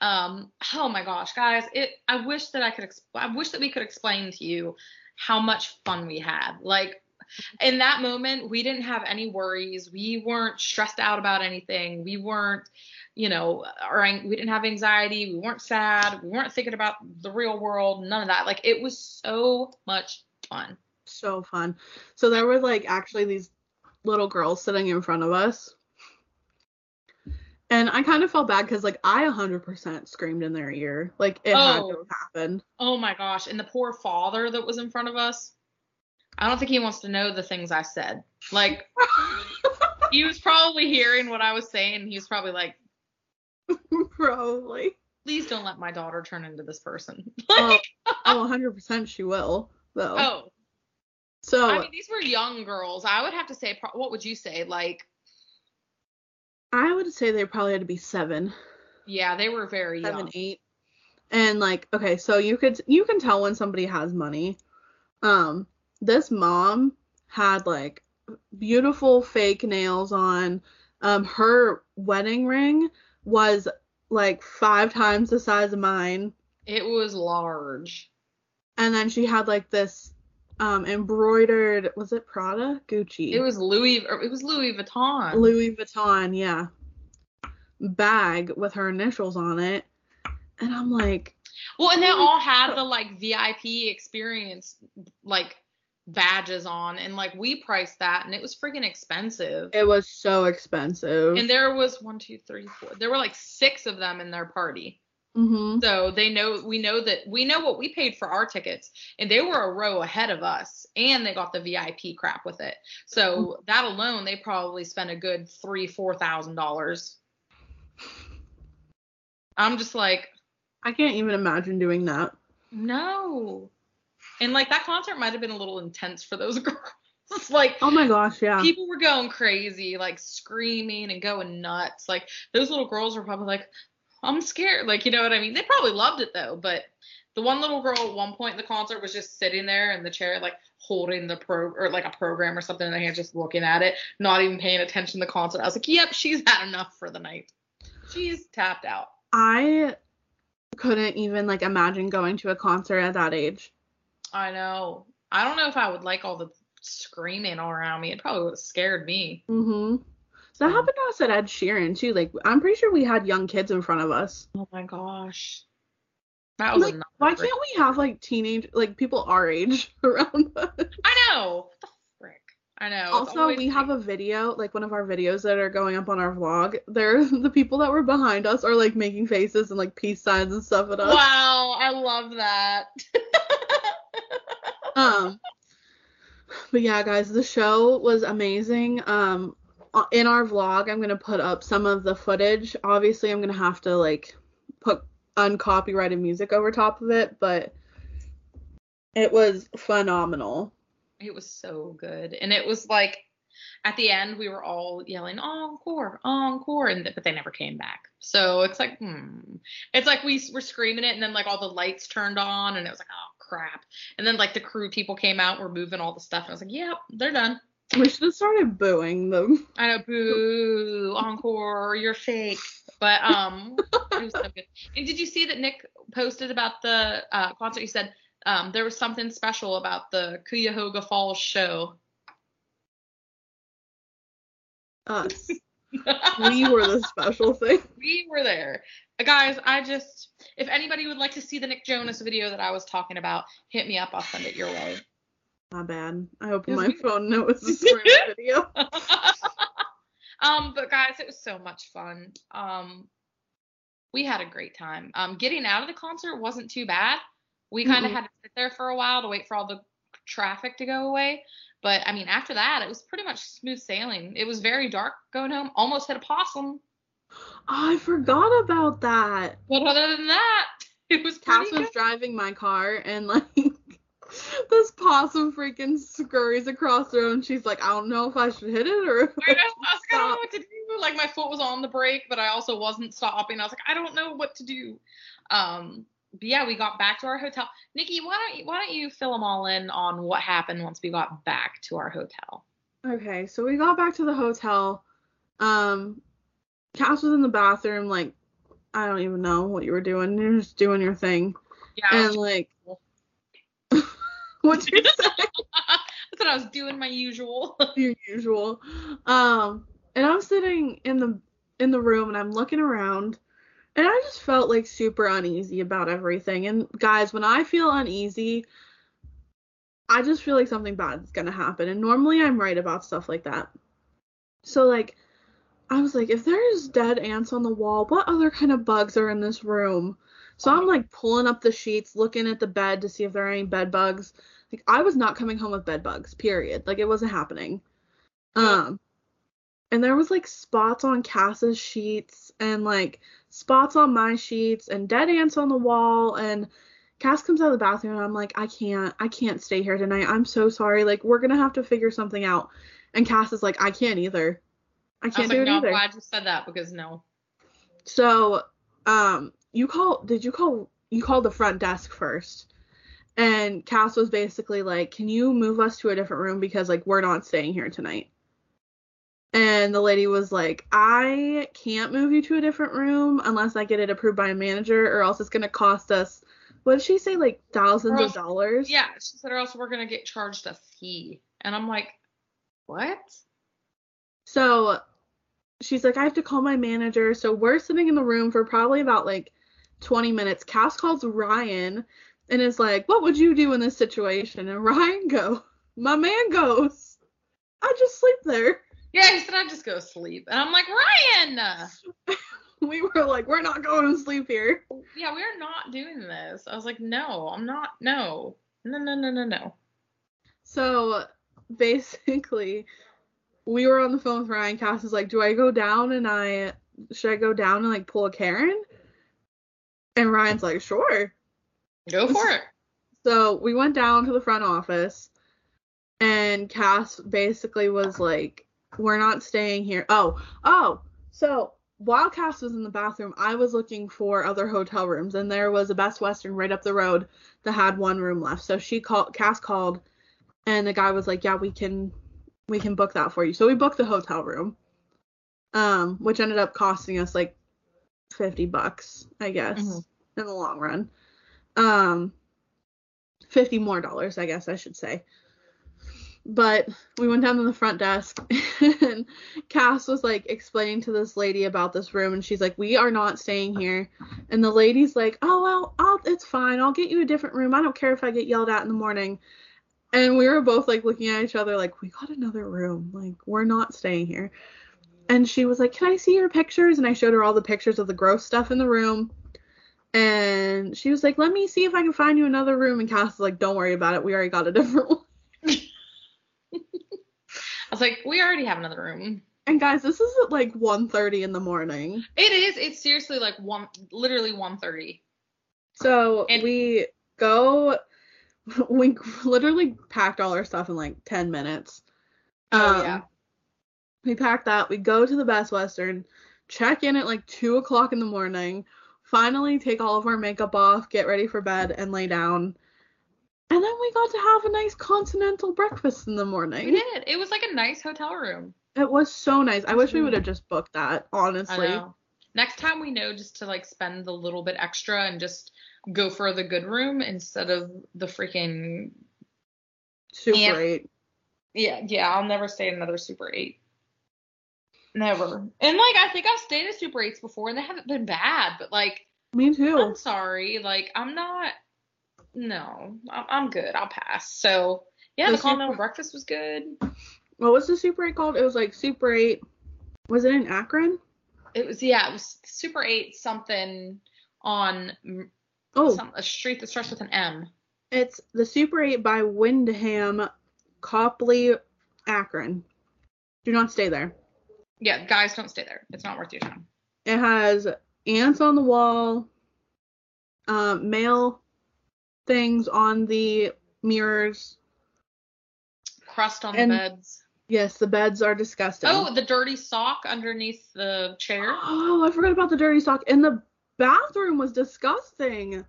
Um, oh my gosh, guys, it. I wish that I could. Exp- I wish that we could explain to you how much fun we had. Like in that moment, we didn't have any worries. We weren't stressed out about anything. We weren't, you know, or we didn't have anxiety. We weren't sad. We weren't thinking about the real world. None of that. Like it was so much fun. So fun. So there were like actually these little girls sitting in front of us. And I kind of felt bad because like I 100% screamed in their ear. Like it had Oh. to have happened. Oh my gosh. And the poor father that was in front of us. I don't think he wants to know the things I said. Like (laughs) he was probably hearing what I was saying. He was probably like, Probably. please don't let my daughter turn into this person. (laughs) Oh, oh, 100% (laughs) she will, though. oh, so I mean, these were young girls. I would have to say, what would you say? Like, I would say they probably had to be seven, yeah, they were very seven, young. eight. And like, okay, so you could you can tell when somebody has money. Um, this mom had like beautiful fake nails on. Um, her wedding ring was like five times the size of mine. It was large. And then she had like this um embroidered was it Prada? Gucci. It was Louis. Or it was Louis Vuitton. Louis Vuitton, yeah. Bag with her initials on it. And I'm like, Well, and they all had the like VIP experience like badges on, and like we priced that, and it was freaking expensive. it was so expensive. And there was one, two, three, four. There were like six of them in their party. Mm-hmm. So they know we know that we know what we paid for our tickets, and they were a row ahead of us, and they got the VIP crap with it. So that alone, they probably spent a good three, four thousand dollars. I'm just like, I can't even imagine doing that. no. And like that concert might have been a little intense for those (laughs) girls. like Oh my gosh, yeah. people were going crazy, like screaming and going nuts. Like those little girls were probably like, I'm scared. Like, you know what I mean? They probably loved it though, but the one little girl at one point in the concert was just sitting there in the chair, like holding the pro or like a program or something in their hand, just looking at it, not even paying attention to the concert. I was like, Yep, she's had enough for the night. She's tapped out. I couldn't even like imagine going to a concert at that age. I know. I don't know if I would like all the screaming all around me. It probably would have scared me. Mm-hmm. So that happened to us at Ed Sheeran too. Like I'm pretty sure we had young kids in front of us. Oh my gosh. That was Like, why can't we have like teenage like people our age (laughs) around us? I know. What the frick? I know. Also, we have a video, like one of our videos that are going up on our vlog. There, (laughs) the people that were behind us are like making faces and like peace signs and stuff at us. Wow, I love that. (laughs) Um, but yeah, guys, the show was amazing. Um, in our vlog, I'm gonna put up some of the footage. Obviously, I'm gonna have to like put uncopyrighted music over top of it, but it was phenomenal. it was so good. And it was like at the end we were all yelling encore, encore and but they never came back. So it's like hmm. It's like we were screaming it and then like all the lights turned on and it was like oh crap. And then like the crew people came out, were moving all the stuff and I was like, "Yep, they're done." We should have started booing them. I know, boo, encore, you're fake. But um, it was so good. And did you see that Nick posted about the uh, concert? He said um, there was something special about the Cuyahoga Falls show. Us. (laughs) we were the special thing. we were there, Uh, guys. I just, if anybody would like to see the Nick Jonas video that I was talking about, hit me up. I'll send it your way. Not bad. I opened my phone and it was a (laughs) screen video. (laughs) um, but guys, it was so much fun. Um, we had a great time. Um, getting out of the concert wasn't too bad. We kind of Mm-mm. had to sit there for a while to wait for all the traffic to go away. But I mean, after that, it was pretty much smooth sailing. It was very dark going home. Almost hit a possum. I forgot about that. But other than that, (laughs) it was pretty Cass was good. driving my car and like (laughs) this possum freaking scurries across the and she's like, I don't know if I should hit it or if I I. I was like, I don't know what to do. Like my foot was on the brake, but I also wasn't stopping. I was like, I don't know what to do. Um, but yeah, we got back to our hotel. Nikki, why don't you why don't you fill them all in on what happened once we got back to our hotel? Okay, so we got back to the hotel. Um Cass was in the bathroom, like I don't even know what you were doing. You're just doing your thing. Yeah, and like what'd you (laughs) say? I thought I was doing my usual. (laughs) your usual. Um, and I'm sitting in the in the room and I'm looking around, and I just felt like super uneasy about everything. And guys, when I feel uneasy, I just feel like something bad is gonna happen. And normally I'm right about stuff like that. So like, I was like, if there's dead ants on the wall, what other kind of bugs are in this room? So I'm like pulling up the sheets, looking at the bed to see if there are any bed bugs. Like I was not coming home with bed bugs, period. Like it wasn't happening. Um and there was like spots on Cass's sheets and like spots on my sheets and dead ants on the wall and Cass comes out of the bathroom and I'm like, I can't, I can't stay here tonight. I'm so sorry. Like we're gonna have to figure something out. And Cass is like, I can't either. I I can't like, do it no, either. glad you said that because no. So, um, you call? Did you call? You called the front desk first, and Cass was basically like, "Can you move us to a different room because like we're not staying here tonight." And the lady was like, "I can't move you to a different room unless I get it approved by a manager, or else it's gonna cost us." What did she say? Like thousands Or of dollars? Yeah, she said, or else we're gonna get charged a fee. And I'm like, what? So she's like, I have to call my manager. So we're sitting in the room for probably about like 20 minutes. Cass calls Ryan and is like, What would you do in this situation? And Ryan go, My man goes, I just sleep there. Yeah, he said I'd just go sleep. And I'm like, Ryan! (laughs) we were like, we're not going to sleep here. Yeah, we're not doing this. I was like, no, I'm not. No, no, no, no, no, no. So basically, we were on the phone with Ryan. Cass is like, do I go down and I should I go down and like pull a Karen? And Ryan's like, sure. Go for it. So we went down to the front office, and Cass basically was like, "We're not staying here." Oh, oh. So while Cass was in the bathroom, I was looking for other hotel rooms, and there was a Best Western right up the road that had one room left. So she called, Cass called, and the guy was like, "Yeah, we can, we can book that for you." So we booked the hotel room, um, which ended up costing us like fifty bucks, I guess, Mhm. in the long run. Um, fifty more dollars, I guess I should say. But we went down to the front desk (laughs) and Cass was like explaining to this lady about this room and she's like, We are not staying here. And the lady's like, Oh well, I'll it's fine. I'll get you a different room. I don't care if I get yelled at in the morning. And we were both like looking at each other like, We got another room. Like, we're not staying here. And she was like, Can I see your pictures? And I showed her all the pictures of the gross stuff in the room. And she was like, Let me see if I can find you another room. And Cass was like, Don't worry about it. We already got a (laughs) different one. I was like, we already have another room. And guys, this is at like 1.30 in the morning. It is. It's seriously like one, literally 1:30. So And- we go, (laughs) we literally packed all our stuff in like 10 minutes. Oh, Um, yeah. We packed that. We go to the Best Western, check in at like 2 o'clock in the morning, finally take all of our makeup off, get ready for bed, and lay down. And then we got to have a nice continental breakfast in the morning. We did. It was like a nice hotel room. It was so nice. I wish we would mm-hmm. have just booked that, I honestly. know. Next time we know just to like spend the little bit extra and just go for the good room instead of the freaking Super And- 8. yeah yeah I'll never stay in another Super Eight. Never. And like I think I've stayed at Super Eights before and they haven't been bad, but like Me too. I'm sorry, like I'm not. No, I'm, I'm good. I'll pass. So yeah, The the continental Super- breakfast was good. What was the Super 8 called? It was like Super 8. Was it in Akron? It was yeah, it was Super Eight something on Oh, some, a street that starts with an M. it's the Super 8 by Wyndham, Copley, Akron. Do not stay there. Yeah, guys, don't stay there. It's not worth your time. It has ants on the wall, um, mail things on the mirrors. Crust on And- the beds. Yes, the beds are disgusting. Oh, the dirty sock underneath the chair. (gasps) Oh, I forgot about the dirty sock. And the bathroom was disgusting.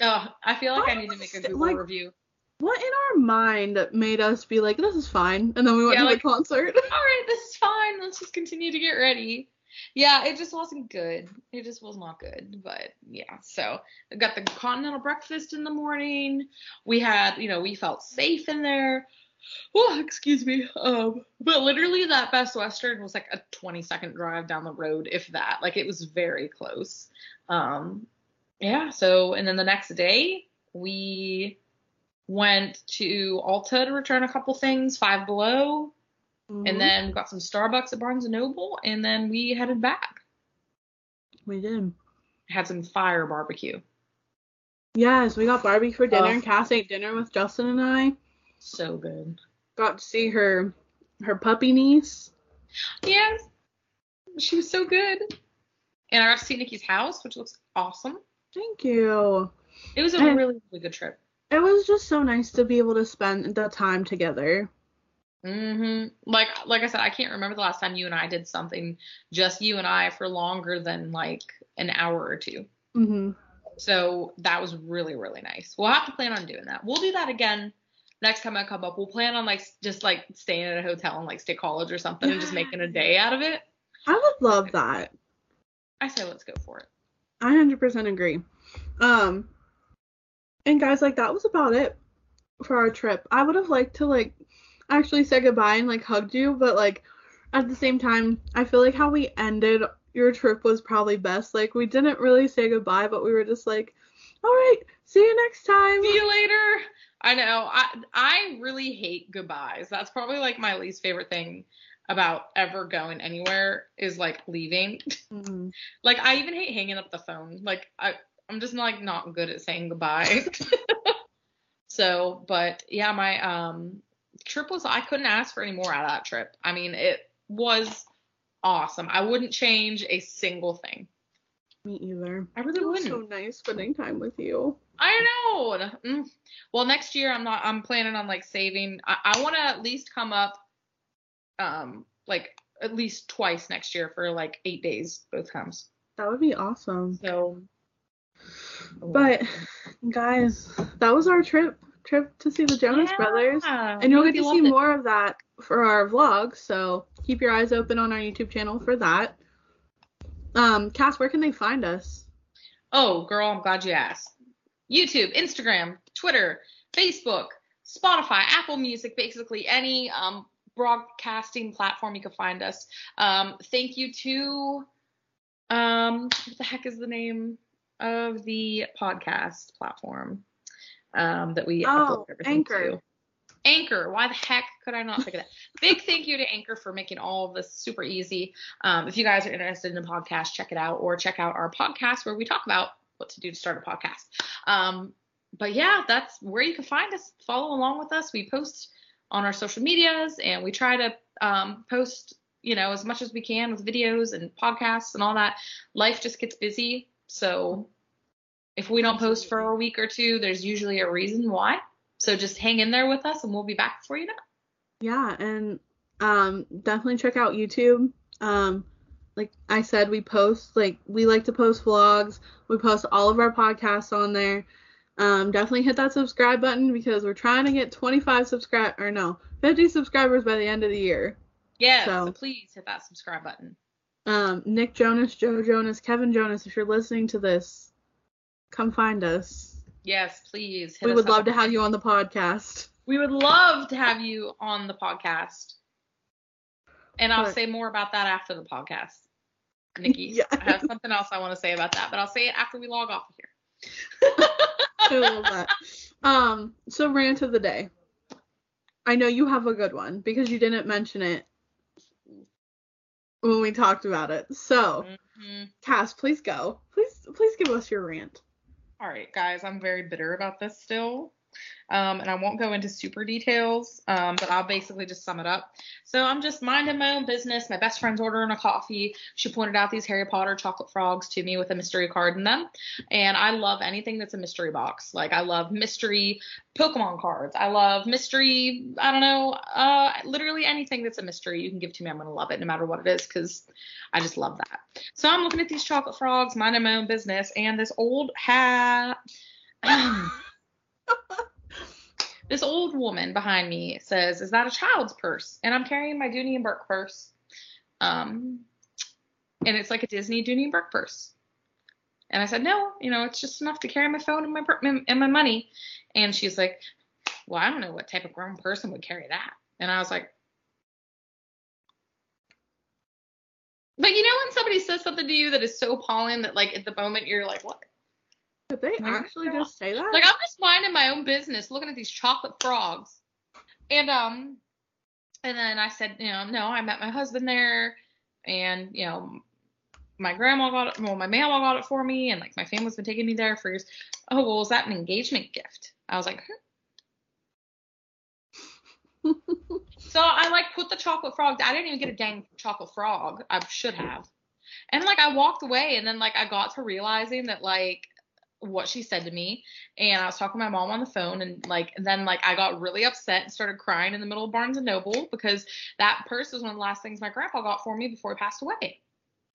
Oh, I feel like I Why need to make a Google like- review. What in our mind made us be like, this is fine? And then we went Yeah, to like- the concert. (laughs) All right, this is fine. Let's just continue to get ready. Yeah, it just wasn't good. It just was not good. But yeah, so I got the continental breakfast in the morning. We had, you know, we felt safe in there. (sighs) Oh, excuse me. Um, but literally that Best Western was like a 20 second drive down the road, if that. Like it was very close. Um, yeah. So and then the next day we went to Ulta to return a couple things, Five Below, Mhm. and then got some Starbucks at Barnes and Noble, and then we headed back. we did. Had some fire barbecue. Yes, we got Barbie for dinner. Oh. and Cass ate dinner with Justin and I. So good. Got to see her her puppy niece. Yes, she was so good. And I got to see Nikki's house, which looks awesome. Thank you. It was a And- really, really good trip. It was just so nice to be able to spend the time together. hmm Like, like I said, I can't remember the last time you and I did something just you and I for longer than like an hour or two. hmm So that was really, really nice. We'll have to plan on doing that. We'll do that again next time I come up. We'll plan on like just like staying at a hotel and like State College or something and just making a day out of it. I would love that. I say let's go for it. I 100% agree. Um, and guys, like that was about it for our trip. I would have liked to like actually say goodbye and like hugged you, but like at the same time, I feel like how we ended your trip was probably best. Like we didn't really say goodbye, but we were just like, all right, see you next time. See you later. I know. I I really hate goodbyes. That's probably like my least favorite thing about ever going anywhere is like leaving. Mhm. like I even hate hanging up the phone. Like I I'm just like not good at saying goodbye. (laughs) so, but yeah, my um trip was I couldn't ask for any more out of that trip. I mean, it was awesome. I wouldn't change a single thing. Me either. I really It was wouldn't. so nice spending time with you. I know. Mm. Well, next year I'm not. I'm planning on like saving. I, I want to at least come up, um, like at least twice next year for like eight days both times. That would be awesome. So. But guys, that was our trip trip to see the Jonas Brothers. And you'll get to see it. more of that for our vlog, so keep your eyes open on our YouTube channel for that. Um, Cass, where can they find us? Oh, girl, I'm glad you asked. YouTube, Instagram, Twitter, Facebook, Spotify, Apple Music, basically any um, broadcasting platform you can find us. Um, thank you to um, what the heck is the name of the podcast platform um, that we Oh, upload everything Anchor. to? Anchor. Why the heck could I not think of that? (laughs) Big thank you to Anchor for making all of this super easy. Um, if you guys are interested in a podcast, check it out or check out our podcast where we talk about what to do to start a podcast. Um, but yeah, that's where you can find us. Follow along with us. We post on our social medias and we try to um, post, you know, as much as we can with videos and podcasts and all that. Life just gets busy. So if we don't post for a week or two, there's usually a reason why. So just hang in there with us and we'll be back before you know. Yeah, and um, definitely check out YouTube. Um, like I said, we post like we like to post vlogs. We post all of our podcasts on there. Um, definitely hit that subscribe button because we're trying to get 25 subscribe or no 50 subscribers by the end of the year. Yeah, So- so please hit that subscribe button. Um, Nick Jonas, Joe Jonas, Kevin Jonas, if you're listening to this, come find us. Yes, please. we would up. love to have you on the podcast. We would love to have you on the podcast. And I'll But- say more about that after the podcast. (laughs) Nikki, Yeah. I have something else I want to say about that, but I'll say it after we log off of here. (laughs) I love that. Um, so rant of the day. I know you have a good one because you didn't mention it when we talked about it. So, Mhm. Cass, please go. Please, please give us your rant. All right, guys, I'm very bitter about this still. Um, and I won't go into super details, um, but I'll basically just sum it up. So I'm just minding my own business. My best friend's ordering a coffee. She pointed out these Harry Potter chocolate frogs to me with a mystery card in them. And I love anything that's a mystery box. Like I love mystery Pokemon cards. I love mystery, I don't know, uh, literally anything that's a mystery you can give to me. I'm going to love it no matter what it is because I just love that. So I'm looking at these chocolate frogs, minding my own business, and this old hat. (clears throat) (laughs) this old woman behind me says, "Is that a child's purse?" And I'm carrying my Dooney and Bourke purse, um, and it's like a Disney Dooney and Bourke purse. And I said, "No, you know, it's just enough to carry my phone and my and my money." And she's like, "Well, I don't know what type of grown person would carry that." And I was like. But you know when somebody says something to you that is so appalling that like at the moment you're like, what? Did they Like, actually just say that? Like I'm just minding my own business, looking at these chocolate frogs. And um and then I said, you know, no, I met my husband there and you know my grandma got it well, my mama got it for me and like my family's been taking me there for years. Oh well is that an engagement gift? I was like, hmm. (laughs) So I like put the chocolate frog. I didn't even get a dang chocolate frog. I should have. And like I walked away, and then like I got to realizing that like what she said to me, and I was talking to my mom on the phone, and like and then like I got really upset and started crying in the middle of Barnes and Noble because that purse was one of the last things my grandpa got for me before he passed away.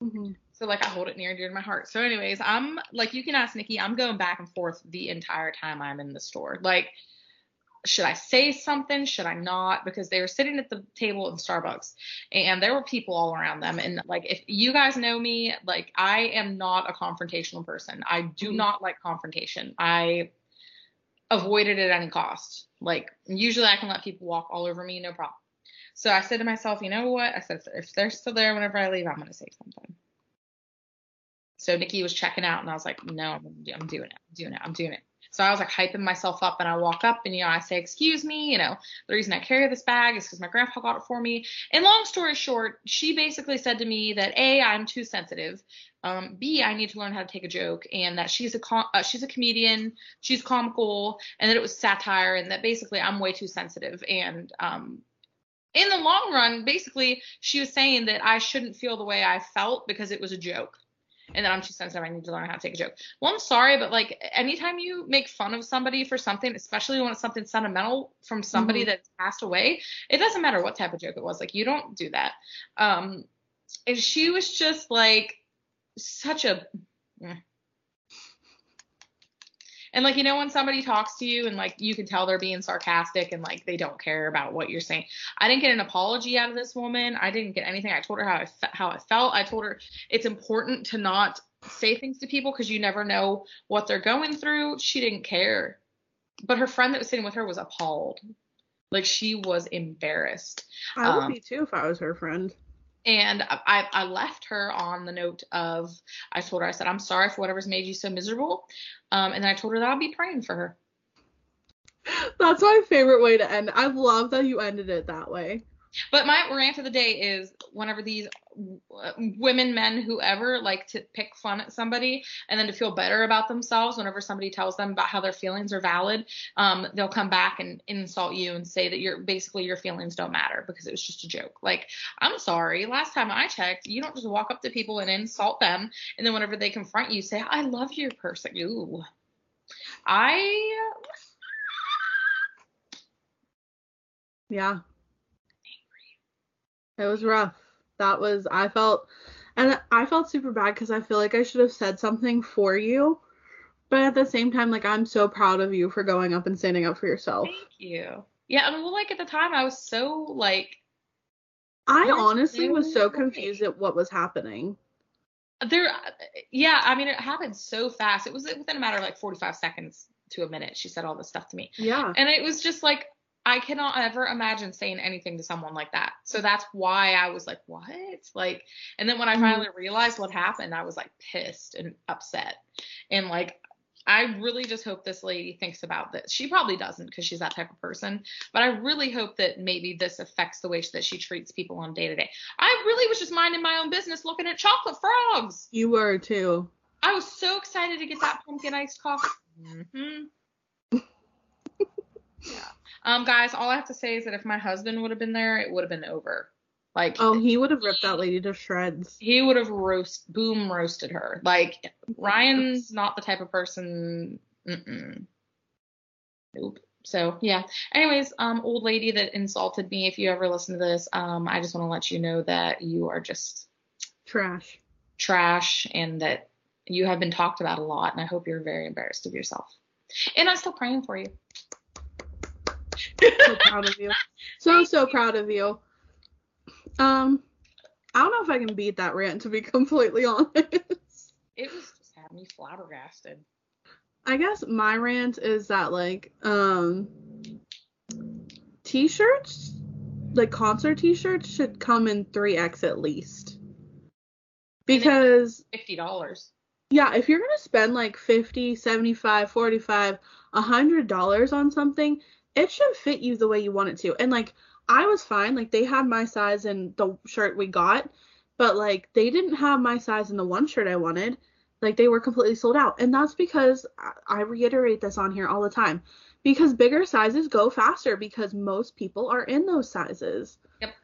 Mhm. So like I hold it near and dear to my heart. So anyways, I'm like you can ask Nikki, I'm going back and forth the entire time I'm in the store. Like should I say something? Should I not? Because they were sitting at the table in Starbucks and there were people all around them. And like, if you guys know me, like, I am not a confrontational person. I do Mhm. not like confrontation. I avoid it at any cost. Like, usually I can let people walk all over me, no problem. So I said to myself, you know what? I said, if they're still there whenever I leave, I'm going to say something. So Nikki was checking out, and I was like, no, I'm doing it. I'm doing it. I'm doing it. So I was like hyping myself up, and I walk up, and you know, I say, excuse me, you know, the reason I carry this bag is because my grandpa got it for me. And long story short, she basically said to me that a, I'm too sensitive. Um, B, I need to learn how to take a joke, and that she's a com- uh, she's a comedian, she's comical, and that it was satire, and that basically I'm way too sensitive. And um, in the long run, basically, she was saying that I shouldn't feel the way I felt because it was a joke and then I'm too sensitive. I need to learn how to take a joke. Well, I'm sorry, but like anytime you make fun of somebody for something, especially when it's something sentimental from somebody mm-hmm. that's passed away, it doesn't matter what type of joke it was. Like you don't do that. Um, and she was just like such a. And like you know when somebody talks to you and like you can tell they're being sarcastic and like they don't care about what you're saying. I didn't get an apology out of this woman. I didn't get anything. I told her how I fe- how I felt. I told her it's important to not say things to people because you never know what they're going through. She didn't care. But her friend that was sitting with her was appalled. Like she was embarrassed. I would um, be too if I was her friend and I, I left her on the note of I told her I said I'm sorry for whatever's made you so miserable, um, and then I told her that I'll be praying for her. That's my favorite way to end. I love that you ended it that way. But my rant of the day is whenever these women, men, whoever like to pick fun at somebody and then to feel better about themselves whenever somebody tells them about how their feelings are valid, um, they'll come back and insult you and say that you're basically your feelings don't matter because it was just a joke. Like, I'm sorry. Last time I checked, you don't just walk up to people and insult them and then whenever they confront you, say, I love your person. Ooh. I yeah it was rough. That was I felt and I felt super bad because I feel like I should have said something for you. But at the same time, like I'm so proud of you for going up and standing up for yourself. Thank you. Yeah, I mean, well, like at the time, I was so like. I honestly was so confused at what was happening. There, yeah, I mean, it happened so fast. It was within a matter of like 45 seconds to a minute. She said all this stuff to me. Yeah. And it was just like I cannot ever imagine saying anything to someone like that. So that's why I was like, what? Like, and then when I mm-hmm. finally realized what happened, I was like pissed and upset. And like, I really just hope this lady thinks about this. She probably doesn't because she's that type of person, but I really hope that maybe this affects the way that she treats people on day to day. I really was just minding my own business looking at chocolate frogs. You were too. I was so excited to get that pumpkin iced coffee. Mm-hmm. Um, guys, all I have to say is that if my husband would have been there, it would have been over. Like, oh, he would have ripped that lady to shreds. He would have roast, boom, roasted her. Like, Ryan's not the type of person. Mm-mm. Nope. So yeah. Anyways, um, old lady that insulted me. If you ever listen to this, um, I just want to let you know that you are just trash, trash, and that you have been talked about a lot. And I hope you're very embarrassed of yourself. And I'm still praying for you so proud of you. So so proud of you. Um, I don't know if I can beat that rant to be completely (laughs) honest. It was just had me flabbergasted. I guess my rant is that like um t-shirts like concert t-shirts should come in 3x at least. Because $50. Yeah, if you're going to spend like 50, 75, 45, 100 dollars on something, it should fit you the way you want it to. And like I was fine. Like they had my size in the shirt we got, but like they didn't have my size in the one shirt I wanted. Like they were completely sold out. And that's because I reiterate this on here all the time. Because bigger sizes go faster because most people are in those sizes. Yep.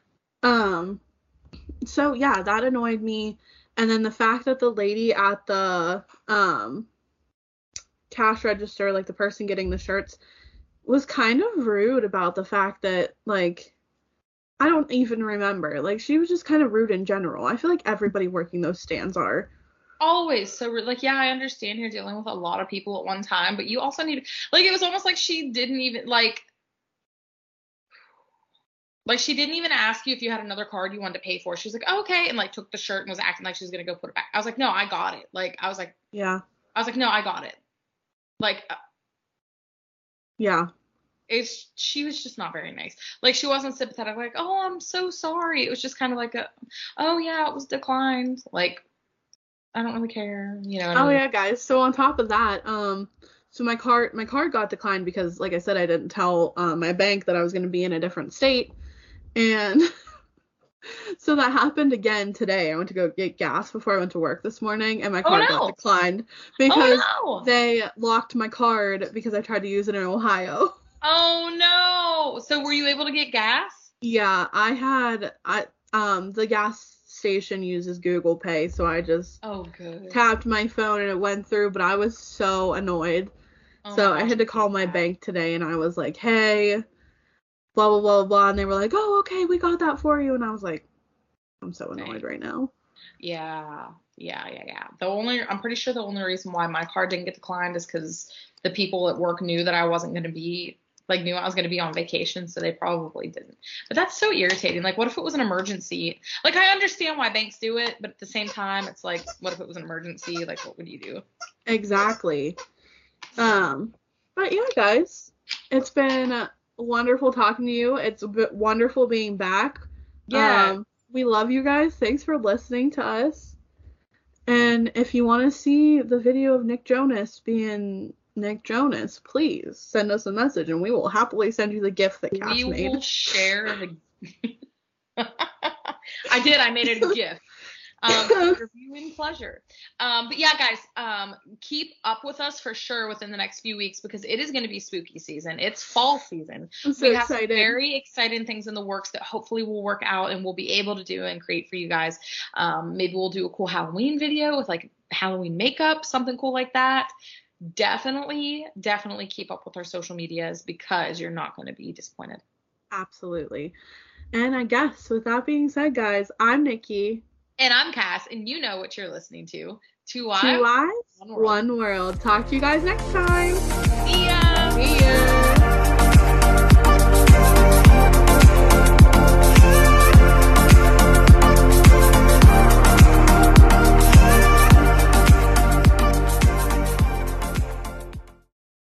Um so yeah, that annoyed me. And then the fact that the lady at the um cash register, like the person getting the shirts, was kind of rude about the fact that like I don't even remember. Like she was just kind of rude in general. I feel like everybody working those stands are. Always so like yeah, I understand you're dealing with a lot of people at one time, but you also need like it was almost like she didn't even like like she didn't even ask you if you had another card you wanted to pay for. She was like, oh, "Okay," and like took the shirt and was acting like she was gonna go put it back. I was like, "No, I got it." Like I was like, "Yeah." I was like, "No, I got it." Like uh, yeah. It's she was just not very nice. Like she wasn't sympathetic, like, oh, I'm so sorry. It was just kind of like a, oh yeah, it was declined. Like, I don't really care. You know. Oh yeah, guys. So on top of that, um, so my card my card got declined because, like I said, I didn't tell uh, my bank that I was going to be in a different state, and (laughs) (laughs) so that happened again today. I went to go get gas before I went to work this morning, and my Oh, card no. got declined because oh no. they locked my card because I tried to use it in Ohio. (laughs) oh no. So were you able to get gas? Yeah, I had I um the gas station uses Google Pay, so I just Oh good. tapped my phone and it went through, but I was so annoyed. Oh so I had to call my bank today and I was like, "Hey, blah blah blah blah," and they were like, "Oh, okay, we got that for you." And I was like, "I'm so annoyed right now." Yeah, yeah, yeah, yeah. The only I'm pretty sure the only reason why my card didn't get declined is because the people at work knew that I wasn't going to be like knew I was going to be on vacation, so they probably didn't. But that's so irritating. Like, what if it was an emergency? Like, I understand why banks do it, but at the same time, it's like, what if it was an emergency? Like, what would you do? Exactly. Um, but yeah, guys, it's been wonderful talking to you. It's b- wonderful being back. Yeah. Um, we love you guys. Thanks for listening to us. And if you want to see the video of Nick Jonas being Nick Jonas, please send us a message and we will happily send you the gift that Cass we made. will share the. (laughs) I did. I made it a (laughs) gift. Um, (laughs) for viewing pleasure. Um, but yeah, guys, um, keep up with us for sure within the next few weeks because it is going to be spooky season. It's fall season. I'm so we have some excited. very exciting things in the works that hopefully will work out and we'll be able to do and create for you guys. Um, maybe we'll do a cool Halloween video with like Halloween makeup, something cool like that. Definitely, definitely keep up with our social medias because you're not going to be disappointed. Absolutely. And I guess with that being said, guys, I'm Nikki. And I'm Cass, and you know what you're listening to. Two Eyes, Two Eyes, One World. One world. Talk to you guys next time. See ya. See ya.